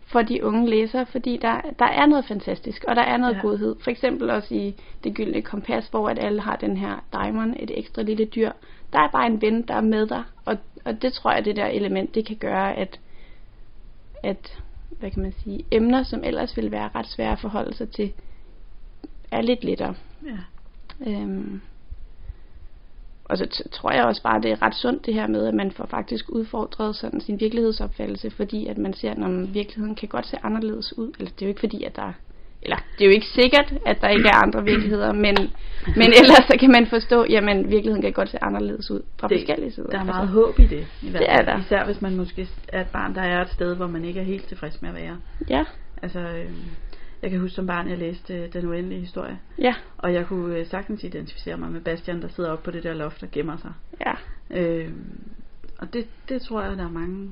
for de unge læsere, fordi der, der er noget fantastisk, og der er noget ja. godhed. For eksempel også i Det Gyldne Kompas, hvor at alle har den her diamond, et ekstra lille dyr. Der er bare en ven, der er med dig, og, og det tror jeg, det der element, det kan gøre, at, at hvad kan man sige, emner, som ellers ville være ret svære at forholde sig til, er lidt lettere. Ja. Øhm, og så t- tror jeg også bare, det er ret sundt det her med, at man får faktisk udfordret sådan sin virkelighedsopfattelse, fordi at man ser, at virkeligheden kan godt se anderledes ud. Eller det er jo ikke fordi, at der eller det er jo ikke sikkert, at der ikke er andre virkeligheder, men, men ellers så kan man forstå, jamen virkeligheden kan godt se anderledes ud fra Det- forskellige sider. Der er Altså, meget håb i det. I hvert Det er fald. der. Især hvis man måske er et barn, der er et sted, hvor man ikke er helt tilfreds med at være. Ja, Altså, øh, jeg kan huske som barn, jeg læste øh, Den Uendelige Historie. ja, Og jeg kunne øh, sagtens identificere mig med Bastian, der sidder oppe på det der loft og gemmer sig. ja. Øh, og det, det tror jeg, der er mange.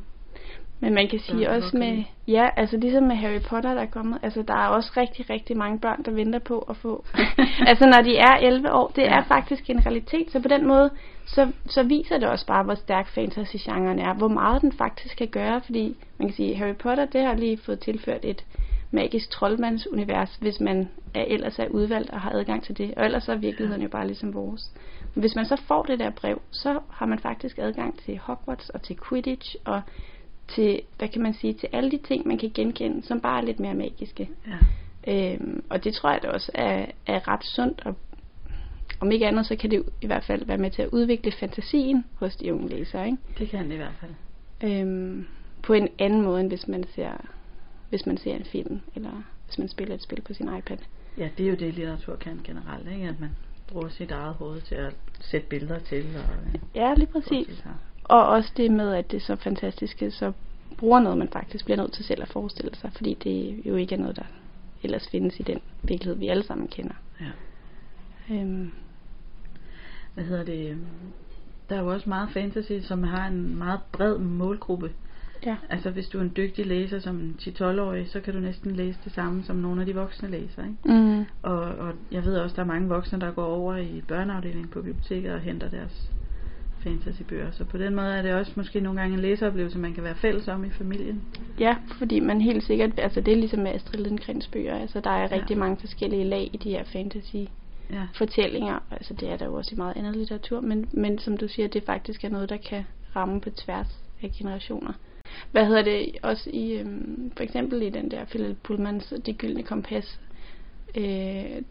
Men man kan sige også kan med, ja, altså ligesom med Harry Potter, der er kommet, altså der er også rigtig, rigtig mange børn, der venter på at få, altså når de er 11 år, det Ja. er faktisk en realitet, så på den måde, så, så viser det også bare, hvor stærk fantasy-genren er, hvor meget den faktisk kan gøre, fordi man kan sige, Harry Potter, det har lige fået tilført et magisk troldmandsunivers, hvis man er, ellers er udvalgt og har adgang til det, og ellers er virkeligheden jo bare ligesom vores. Men hvis man så får det der brev, så har man faktisk adgang til Hogwarts og til Quidditch og til, hvad kan man sige, til alle de ting, man kan genkende, som bare er lidt mere magiske. Ja. Øhm, og det tror jeg da også er, er ret sundt, og om ikke andet, så kan det i hvert fald være med til at udvikle fantasien hos de unge læsere, ikke? Det kan det i hvert fald. Øhm, på en anden måde, end hvis man ser, hvis man ser en film, eller hvis man spiller et spil på sin iPad. Ja, det er jo det, litteratur kan generelt, ikke? At man bruger sit eget hoved til at sætte billeder til. Og, øh, Ja, lige præcis. Og også det med, at det så fantastiske, så bruger noget, man faktisk bliver nødt til selv at forestille sig, fordi det jo ikke er noget, der ellers findes i den virkelighed, vi alle sammen kender. Ja. Øhm, Hvad hedder det? Der er jo også meget fantasy, som har en meget bred målgruppe. ja. Altså hvis du er en dygtig læser som en 10-12-årig, så kan du næsten læse det samme som nogle af de voksne læser, ikke? Mm. Og, og jeg ved også, der er mange voksne, der går over i børneafdelingen på biblioteket og henter deres fantasybøger. Så på den måde er det også måske nogle gange en læseoplevelse, man kan være fælles om i familien. Ja, fordi man helt sikkert, altså det er ligesom med Astrid Lindgrens bøger, altså der er Ja. rigtig mange forskellige lag i de her fantasy Ja, fortællinger, altså det er der jo også i meget andet litteratur, men, men som du siger, det faktisk er noget, der kan ramme på tværs af generationer. Hvad hedder det også i, øhm, for eksempel i den der Philip Pullmans Det Gyldne Kompas, øh,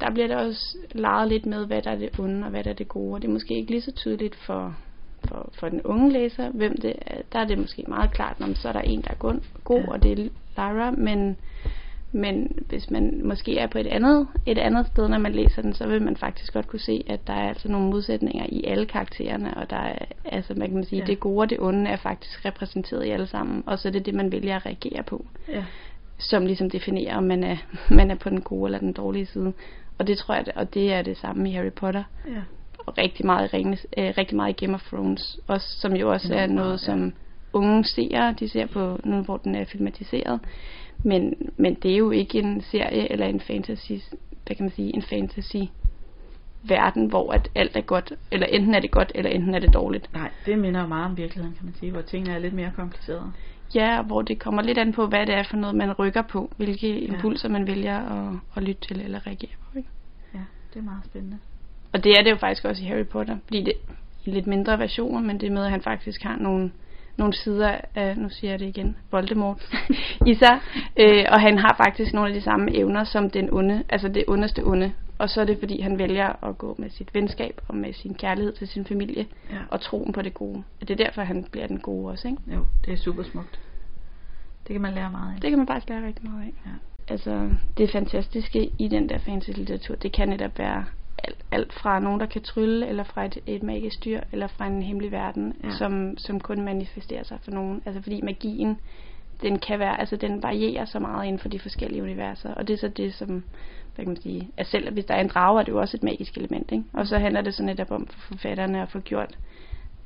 der bliver der også leget lidt med, hvad der er det onde og hvad der er det gode, og det er måske ikke lige så tydeligt for, for, for den unge læser, hvem det er. Der er det måske meget klart, når så er der en, der er god, god Ja. og det er Lyra, men men hvis man måske er på et andet, et andet sted, når man læser den, så vil man faktisk godt kunne se, at der er altså nogle modsætninger i alle karaktererne, og der er, altså man kan sige, Ja. ja. det gode og det onde er faktisk repræsenteret i alle sammen, og så er det det, man vælger at reagere på, ja, som ligesom definerer, om man er, man er på den gode eller den dårlige side. Og det tror jeg, og det er det samme i Harry Potter, ja. Og rigtig meget i, Ringenes, øh, rigtig meget i Game of Thrones, også, som jo også er noget, ja. som unge seere, de ser på nu, hvor den er filmatiseret. Men, men det er jo ikke en serie eller en fantasy, hvad kan man sige, en fantasy verden, hvor at alt er godt, eller enten er det godt, eller enten er det dårligt. Nej, det minder jo meget om virkeligheden, kan man sige, hvor tingene er lidt mere komplicerede. Ja, hvor det kommer lidt an på, hvad det er for noget, man rykker på, hvilke impulser man vælger at, at lytte til eller reagere på. Ikke? Ja, det er meget spændende. Og det er det jo faktisk også i Harry Potter, fordi det i lidt mindre versioner, men det med, at han faktisk har nogle, nogle sider af, nu siger jeg det igen, Voldemort i sig, øh, og han har faktisk nogle af de samme evner som den onde, altså det ondeste onde. Og så er det, fordi han vælger at gå med sit venskab og med sin kærlighed til sin familie Ja. og troen på det gode. Og det er derfor, han bliver den gode også, ikke? Jo, det er super smukt. Det kan man lære meget af. Det kan man faktisk lære rigtig meget af. Ja. Altså, det fantastiske i den der fantasy-litteratur, det kan netop være alt, alt fra nogen, der kan trylle, eller fra et, et magisk dyr, eller fra en hemmelig verden, Ja. som, som kun manifesterer sig for nogen. Altså, fordi magien, den kan være, altså den varierer så meget inden for de forskellige universer, og det er så det, som hvad kan man sige, at selv hvis der er en drage, er det jo også et magisk element, ikke? Og så handler det så netop om for forfatterne at få gjort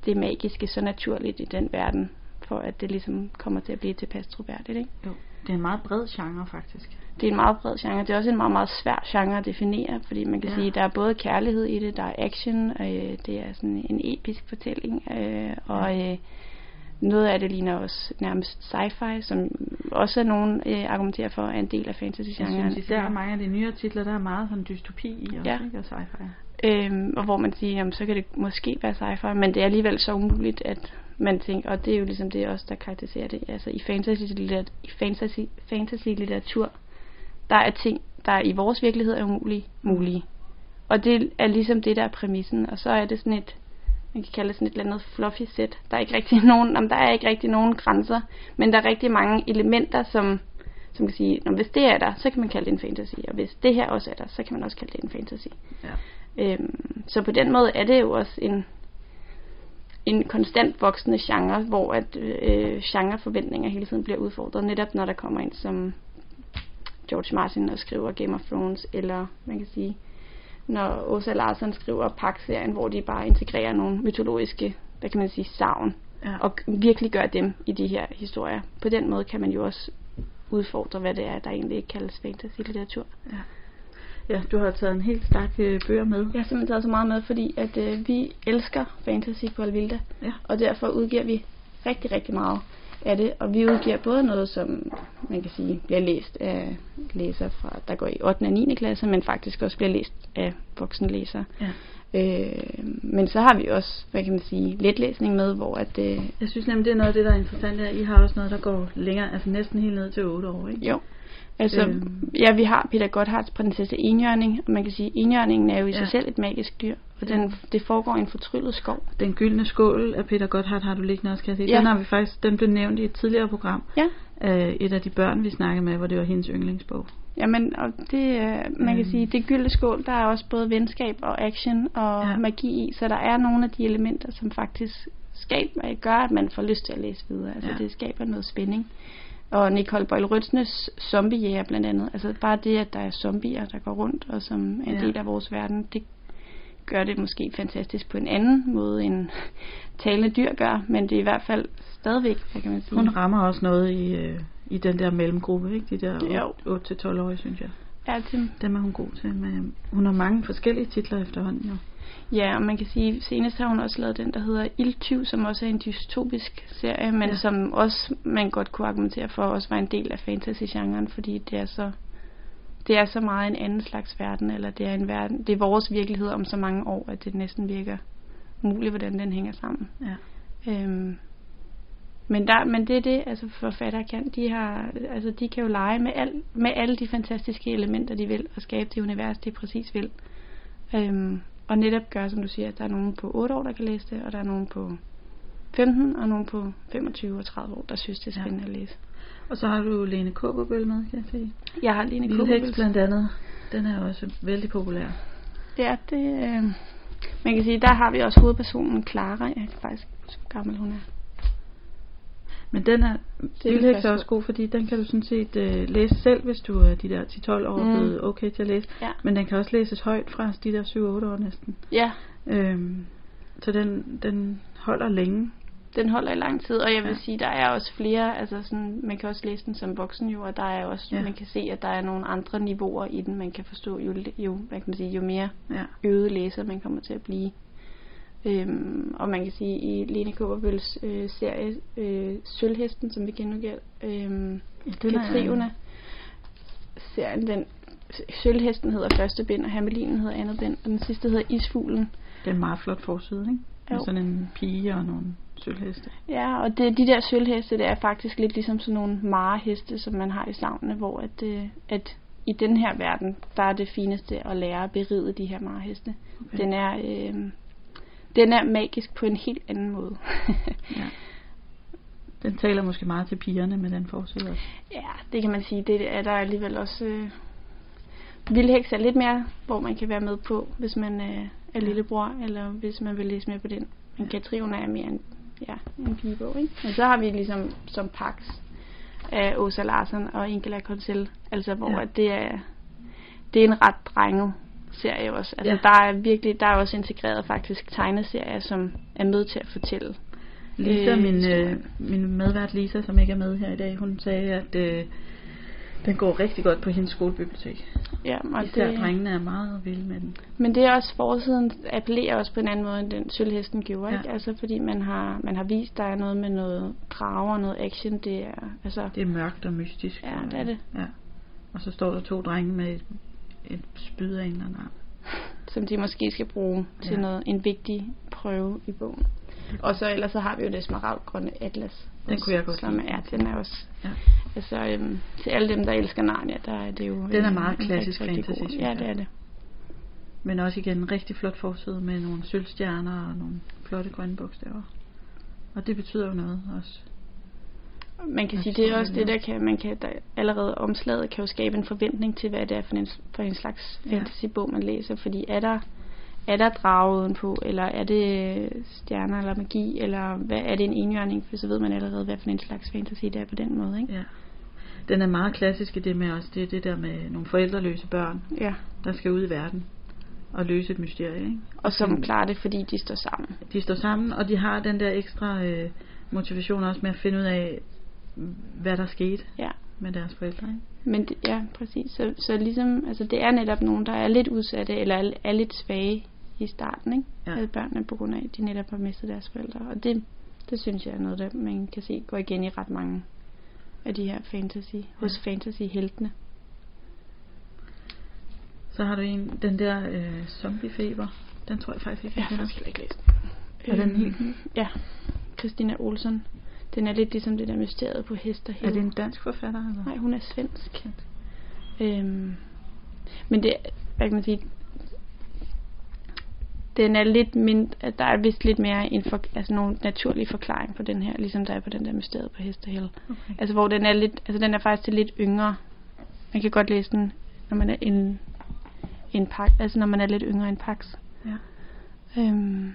det magiske så naturligt i den verden, for at det ligesom kommer til at blive tilpas troværdigt, ikke? Jo, det er en meget bred genre faktisk. Det er en meget bred genre. Det er også en meget, meget svær genre at definere, fordi man kan ja. sige, der er både kærlighed i det, der er action, og øh, det er sådan en episk fortælling, øh, og øh, noget af det ligner også nærmest sci-fi, som også er nogen øh, argumenterer for er en del af fantasy-genren. Jeg synes, er mange af de nyere titler, der er meget sådan dystopi i også, ja. ikke? Og sci-fi. Øhm, og hvor man siger, jamen, så kan det måske være sci-fi, men det er alligevel så umuligt, at man tænker, og det er jo ligesom det også, der karakteriserer det. Altså i fantasy, i fantasy, fantasy litteratur, der er ting, der i vores virkelighed er umulige, mulige. Og det er ligesom det, der er præmissen. Og så er det sådan et, man kan kalde det sådan et eller andet fluffy set. Der er ikke rigtig nogen, om der er ikke rigtig nogen grænser, men der er rigtig mange elementer, som, som kan sige, når hvis det er der, så kan man kalde det en fantasy, og hvis det her også er der, så kan man også kalde det en fantasy. Ja. Øhm, så på den måde er det jo også en, en konstant voksende genre, hvor at øh, genreforventninger hele tiden bliver udfordret, netop når der kommer ind som George Martin og skriver Game of Thrones, eller man kan sige, når Åsa Larsen skriver Pax-serien, hvor de bare integrerer nogle mytologiske, hvad kan man sige, savn, ja. og virkelig gør dem i de her historier. På den måde kan man jo også udfordre, hvad det er, der egentlig ikke kaldes fantasy-litteratur. Ja. Ja, du har taget en helt stak øh, bøger med. Jeg har simpelthen taget så meget med, fordi at øh, vi elsker fantasy på Alvilda. Ja. Og derfor udgiver vi rigtig, rigtig meget af det. Og vi udgiver både noget, som man kan sige bliver læst af læsere, fra, der går i 8. og 9. klasse, men faktisk også bliver læst af voksenlæsere. Ja. Øh, men så har vi også, hvad kan man sige, letlæsning med, hvor at... Øh, jeg synes nemlig, det er noget af det, der er interessant, at I har også noget, der går længere, altså næsten helt ned til 8 år, ikke? Jo. Altså, øhm. ja, vi har Peter Gotthards prinsesse Enjørning, og man kan sige, at enjørningen er jo i ja. sig selv et magisk dyr, og den, det foregår i en fortryllet skov. Den gyldne skål af Peter Gotthard har du liggende også, kan jeg sige. Ja. Den har vi faktisk, den blev nævnt i et tidligere program. Ja. Af et af de børn, vi snakkede med, hvor det var hendes yndlingsbog. Jamen, og det, man kan øhm. sige, det gyldne skål, der er også både venskab og action og ja. magi i, så der er nogle af de elementer, som faktisk skaber, gør, at man får lyst til at læse videre. Altså, ja. det skaber noget spænding. Og Nicole Boyle Rødsnes zombiejæger blandt andet. Altså bare det, at der er zombier, der går rundt, og som er en ja. del af vores verden, det gør det måske fantastisk på en anden måde, end talende dyr gør, men det er i hvert fald stadigvæk, hvad kan man sige. Hun rammer også noget i, øh, i den der mellemgruppe, ikke? De der 8-12-årige, synes jeg. Ja, det. Dem er hun god til. Men hun har mange forskellige titler efterhånden, jo. Ja, og man kan sige, senest har hun også lavet den, der hedder Ildtyv, som også er en dystopisk serie, men ja. som også man godt kunne argumentere for, også var en del af fantasy-genren, fordi det er så det er så meget en anden slags verden, eller det er en verden, det er vores virkelighed om så mange år, at det næsten virker muligt, hvordan den hænger sammen. Ja. Øhm, men, der, men det er det, altså forfattere kan. De, har, altså de kan jo lege med, al, med alle de fantastiske elementer, de vil, og skabe det univers, de præcis vil. Øhm, og netop gøre, som du siger, at der er nogen på 8 år, der kan læse det, og der er nogen på 15, og nogen på 25 og 30 år, der synes, det er spændende ja. at læse. Og så har du Lene Kåberbøl med, kan jeg se. Jeg har Lene Kåberbøl. blandt andet. Den er også vældig populær. Ja, det... Øh, man kan sige, der har vi også hovedpersonen Clara. Jeg kan faktisk hvor gammel hun er. Men den er, Vildhæks er også god, fordi den kan du sådan set øh, læse selv, hvis du er de der 10-12 år mm. blevet okay til at læse. Ja. Men den kan også læses højt fra de der 7-8 år næsten. Ja. Øhm, så den, den holder længe. Den holder i lang tid, og jeg vil ja. sige, der er også flere, altså sådan, man kan også læse den som voksen jo, og der er også, ja. man kan se, at der er nogle andre niveauer i den, man kan forstå, jo, jo, hvad kan man sige, jo mere ja. øget læser man kommer til at blive. Øhm, og man kan sige, i Lene Kåberbøls øh, serie, øh, Sølvhesten, som vi genudgiver, øh, ja, Katrivene, serien, den, Sølvhesten hedder første bind, og Hermelinen hedder andet bind, og den sidste hedder Isfuglen. Det er en meget flot forside, ikke? Med sådan en pige og nogle sølvheste. Ja, og det, de der sølvheste, det er faktisk lidt ligesom sådan nogle mareheste, som man har i savnene, hvor at, øh, at i den her verden, der er det fineste at lære at beride de her mareheste. Okay. Den er... Øh, den er magisk på en helt anden måde. ja. Den taler måske meget til pigerne med den forside også. Ja, det kan man sige. Det er der alligevel også... Øh, Vildhæks er lidt mere, hvor man kan være med på, hvis man øh, er lillebror, eller hvis man vil læse mere på den. Men ja. Katriona er mere en, ja, en pigebog, ikke? Men så har vi ligesom som Pax af Åsa Larsen og Ingela Konsel, altså hvor ja. det er det er en ret drenget serie også. Altså, Ja. der er virkelig, der er også integreret faktisk tegneserier, som er med til at fortælle. Lisa, øh, min, øh, min medvært Lisa, som ikke er med her i dag, hun sagde, at øh, den går rigtig godt på hendes skolebibliotek. Ja, og Især det, drengene er meget vilde med den. Men det er også forsiden appellerer også på en anden måde, end den sølvhesten gjorde, Ja. ikke? Altså fordi man har, man har vist, der er noget med noget drager og noget action. Det er, altså, Det er mørkt og mystisk. Ja, det er det. Ja. Og så står der to drenge med et, spyd af en eller anden art. som de måske skal bruge til Ja. noget, en vigtig prøve i bogen. Og så ellers så har vi jo det smaragdgrønne atlas. Den kunne jeg godt som lide. er, den er også, Ja. altså øhm, til alle dem, der elsker Narnia, der er det jo... Den er meget en klassisk rigtig, rigtig fantasy, synes Ja, det er det. Men også igen en rigtig flot forside med nogle sølvstjerner og nogle flotte grønne bogstaver. Og det betyder jo noget også. Man kan sige, det er så også det, der kan, man kan, der allerede omslaget kan jo skabe en forventning til, hvad det er for en, for en slags fantasybog, man læser. Fordi er der, er der drage udenpå, eller er det stjerner eller magi, eller hvad er det en enhjørning, for så ved man allerede, hvad for en slags fantasy det er på den måde, ikke? Ja. Den er meget klassisk i det med også, det er det der med nogle forældreløse børn, Ja. der skal ud i verden og løse et mysterie. Ikke? Og som klarer det, fordi de står sammen. De står sammen, og de har den der ekstra øh, motivation også med at finde ud af, hvad der skete Ja. med deres forældre. Ikke? Men det, ja, præcis. Så, så ligesom, altså det er netop nogen, der er lidt udsatte, eller er, er lidt svage i starten, ikke? Ja. Alle børnene, på grund af, at de netop har mistet deres forældre. Og det, det synes jeg er noget, der man kan se går igen i ret mange af de her fantasy, hos fantasy-heltene. Så har du en, den der øh, zombiefeber. Den tror jeg faktisk ikke, Jeg jeg har kender. faktisk heller ikke læst Er den Øhm, helt ny? Ja. Christina Olsen. Den er lidt ligesom det der mysteriet på hest og Er det en dansk forfatter? Eller? Nej, hun er svensk. Øhm, men det, hvad kan man sige, den er lidt mindre, at der er vist lidt mere en for, altså nogle naturlig forklaring på den her, ligesom der er på den der mysteriet på Hestehæl. Okay. Altså hvor den er lidt, altså den er faktisk til lidt yngre. Man kan godt læse den, når man er en, en pak, altså når man er lidt yngre end Pax. Ja. Øhm,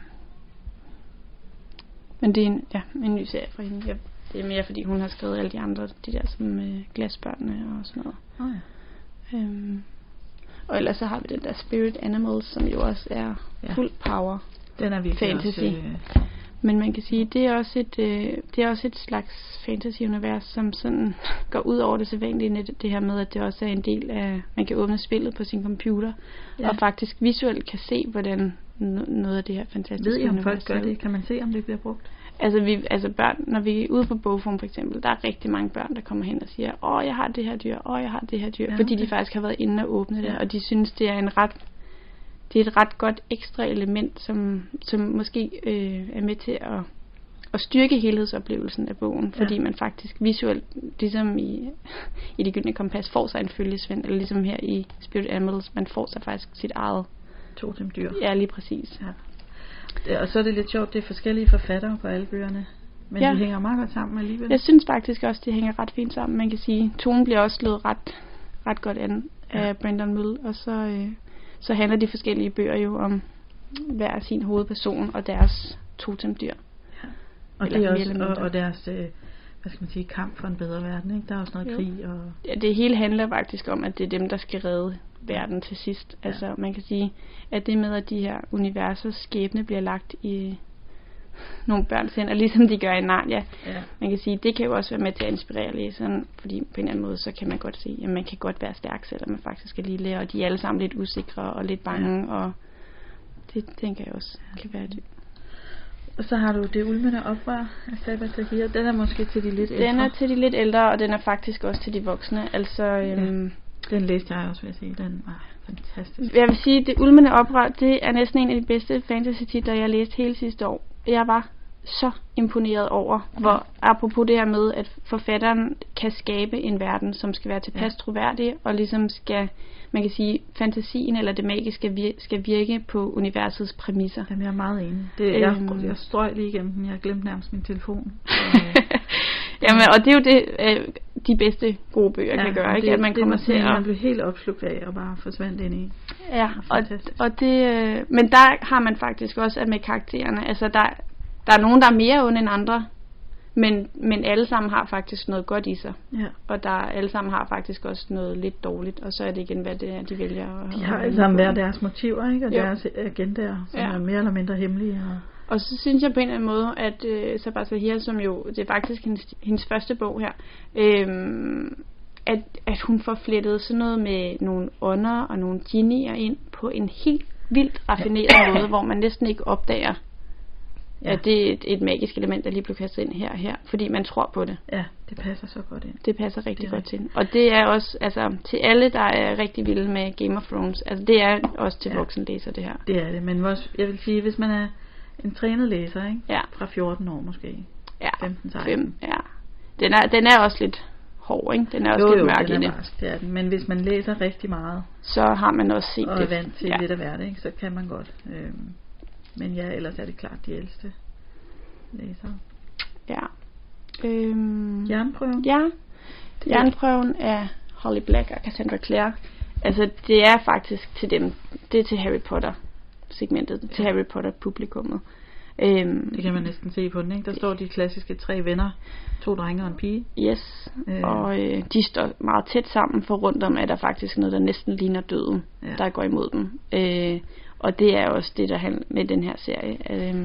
men det er en, ja, en ny serie fra hende. Jeg, det er mere fordi hun har skrevet alle de andre, de der som øh, glasbørnene og sådan noget. Oh, ja. Øhm, og ellers så har vi den der Spirit Animals, som jo også er Ja. fuld power. Den er virkelig Fantasy. også... Øh, Men man kan sige, det er også et, øh, det er også et slags fantasy-univers, som sådan går ud over det sædvanlige net, det her med, at det også er en del af, man kan åbne spillet på sin computer, Ja. og faktisk visuelt kan se, hvordan noget af det her fantastiske ved I, om folk gør det? Kan man se, om det bliver brugt? Altså, vi, altså børn, når vi er ude på bogform for eksempel, der er rigtig mange børn, der kommer hen og siger, åh, jeg har det her dyr, åh, jeg har det her dyr, ja, fordi okay. de faktisk har været inde og åbne det, Ja. og de synes, det er en ret, det er et ret godt ekstra element, som, som måske øh, er med til at, at styrke helhedsoplevelsen af bogen, Ja. fordi man faktisk visuelt, ligesom i, i det gyldne kompas, får sig en følgesvend, eller ligesom her i Spirit Animals, man får sig faktisk sit eget, To dem dyr. ja, lige præcis. Ja. Og så er det lidt sjovt, det er forskellige forfattere på alle bøgerne. Men Ja. de hænger meget godt sammen alligevel. Jeg synes faktisk også, det hænger ret fint sammen. Man kan sige, tonen bliver også slået ret, ret godt an af Ja. Brandon Mull, og så, øh, så handler de forskellige bøger jo om hver sin hovedperson og deres totemdyr. og eller det er også, og, og deres, øh, hvad skal man sige, kamp for en bedre verden, ikke? Der er også noget Jo. krig og... Ja, det hele handler faktisk om, at det er dem, der skal redde verden til sidst. Ja. Altså, man kan sige, at det med, at de her universers skæbne bliver lagt i nogle børns hænder, ligesom de gør i Narnia, Ja. man kan sige, det kan jo også være med til at inspirere læseren, fordi på en eller anden måde, så kan man godt se, at man kan godt være stærk, selvom man faktisk er lille, og de er alle sammen lidt usikre og lidt bange, ja. og det tænker jeg også kan være det. Og så har du det ulmende oprør af Sabah Tahir. Den er måske til de lidt ældre. Den er til de lidt ældre, og den er faktisk også til de voksne. Altså, øhm, Den læste jeg også, vil jeg sige. Den var fantastisk. jeg vil sige, det ulmende oprør, det er næsten en af de bedste fantasy-titler, jeg læste hele sidste år. Jeg var så imponeret over, hvor apropos det her med, at forfatteren kan skabe en verden, som skal være tilpas Ja. troværdig, og ligesom skal, man kan sige, fantasien eller det magiske vir- skal virke på universets præmisser. Jamen, jeg er meget enig. Det, jeg, Øhm. jeg strøg lige igennem den. Jeg glemte nærmest min telefon. Øh, Jamen, og det er jo det, øh, de bedste gode bøger ja, kan gøre, og ikke? det, At man det kommer var til at... Man blev helt opslugt af og bare forsvandt ind i. Ja, og, og det, øh, men der har man faktisk også at med karaktererne, altså der, der er nogen, der er mere onde end andre, Men, men alle sammen har faktisk noget godt i sig. Ja. Og der alle sammen har faktisk også noget lidt dårligt. Og så er det igen, hvad det er, de vælger. at- De har alle sammen hver deres motiver, ikke? Og Jo. deres agendaer, som Ja. er mere eller mindre hemmelige. Og Og så synes jeg på en eller anden måde, at øh, Sabah Sahir, som jo, det er faktisk hendes, hendes første bog her, øhm, at, at hun får flettet sådan noget med nogle ånder og nogle genier ind på en helt vildt raffineret måde, hvor man næsten ikke opdager, Ja. ja. at det er et, et magisk element, der lige blev kastet ind her og her, fordi man tror på det. ja, det passer så godt ind. Det passer rigtig Det godt til. Og det er også, altså, til alle, der er rigtig vilde med Game of Thrones, altså det er også til Ja. ja. voksenlæser, det her. Det er det, men også, jeg vil sige, hvis man er en trænet læser, ikke? Ja. Fra 14 år måske. Ja, 15-16. fem, ja. Den er, den er også lidt hård, ikke? Den er også jo, lidt jo, mørk den er det. det er den. Men hvis man læser rigtig meget, Så har man også set og det. er vant til ja. lidt af hvert, ikke? så kan man godt. Øhm, men ja, ellers er det klart de ældste læsere. Ja. Øhm, Jernprøven? Ja. Jernprøven er Holly Black og Cassandra Clare. Altså, det er faktisk til dem. Det er til Harry Potter segmentet, til Harry Potter publikummet. Øhm, Det kan man næsten se på den, ikke? Der står de klassiske tre venner, to drenge og en pige. Yes, Øh. og øh, de står meget tæt sammen, for rundt om er der faktisk noget, der næsten ligner døden, ja. der går imod dem. Øh, og det er også det, der handler med den her serie. Øh,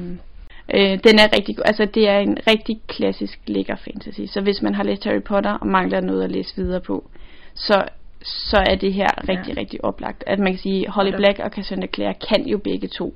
øh, den er rigtig god. Altså, det er en rigtig klassisk lækker fantasy. Så hvis man har læst Harry Potter og mangler noget at læse videre på, så så er det her rigtig, Ja. ja. rigtig oplagt. At man kan sige, Holly Black og Cassandra Clare kan jo begge to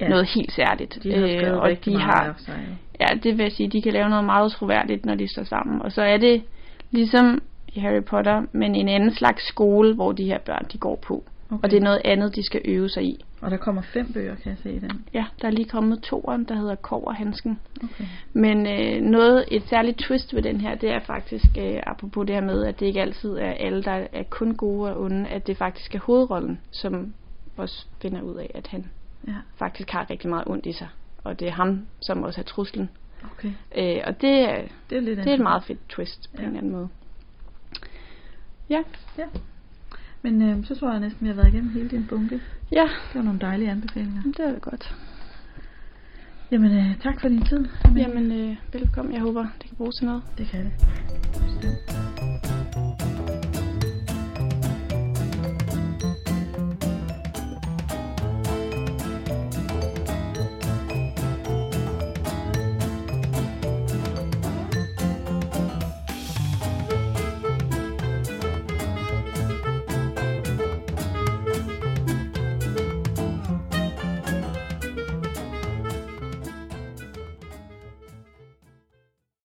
Ja. ja. noget helt særligt. De har Øh, og de har, sig. jo. Ja, det vil jeg sige, de kan lave noget meget troværdigt, når de står sammen. Og så er det ligesom i Harry Potter, men en anden slags skole, hvor de her børn, de går på. Okay. Og det er noget andet, de skal øve sig i. Og der kommer fem bøger, kan jeg se i den. Ja, der er lige kommet toeren, der hedder Kov og Hansken. Okay. Men øh, noget, et særligt twist ved den her, det er faktisk, øh, apropos det her med, at det ikke altid er alle, der er kun gode og onde, at det faktisk er hovedrollen, som også finder ud af, at han Ja, faktisk har rigtig meget ondt i sig. Og det er ham, som også er truslen. okay. Øh, og det, er- Det er lidt det er et meget fedt twist på Ja. ja. en eller anden måde. Ja, Ja. Men øh, så tror jeg næsten, vi har været igennem hele din bunke. ja, Det var nogle dejlige anbefalinger. det er godt. Jamen, øh, tak for din tid. Jamen, øh, velkommen. Jeg håber, det kan bruges til noget. Det kan det. Bestemt.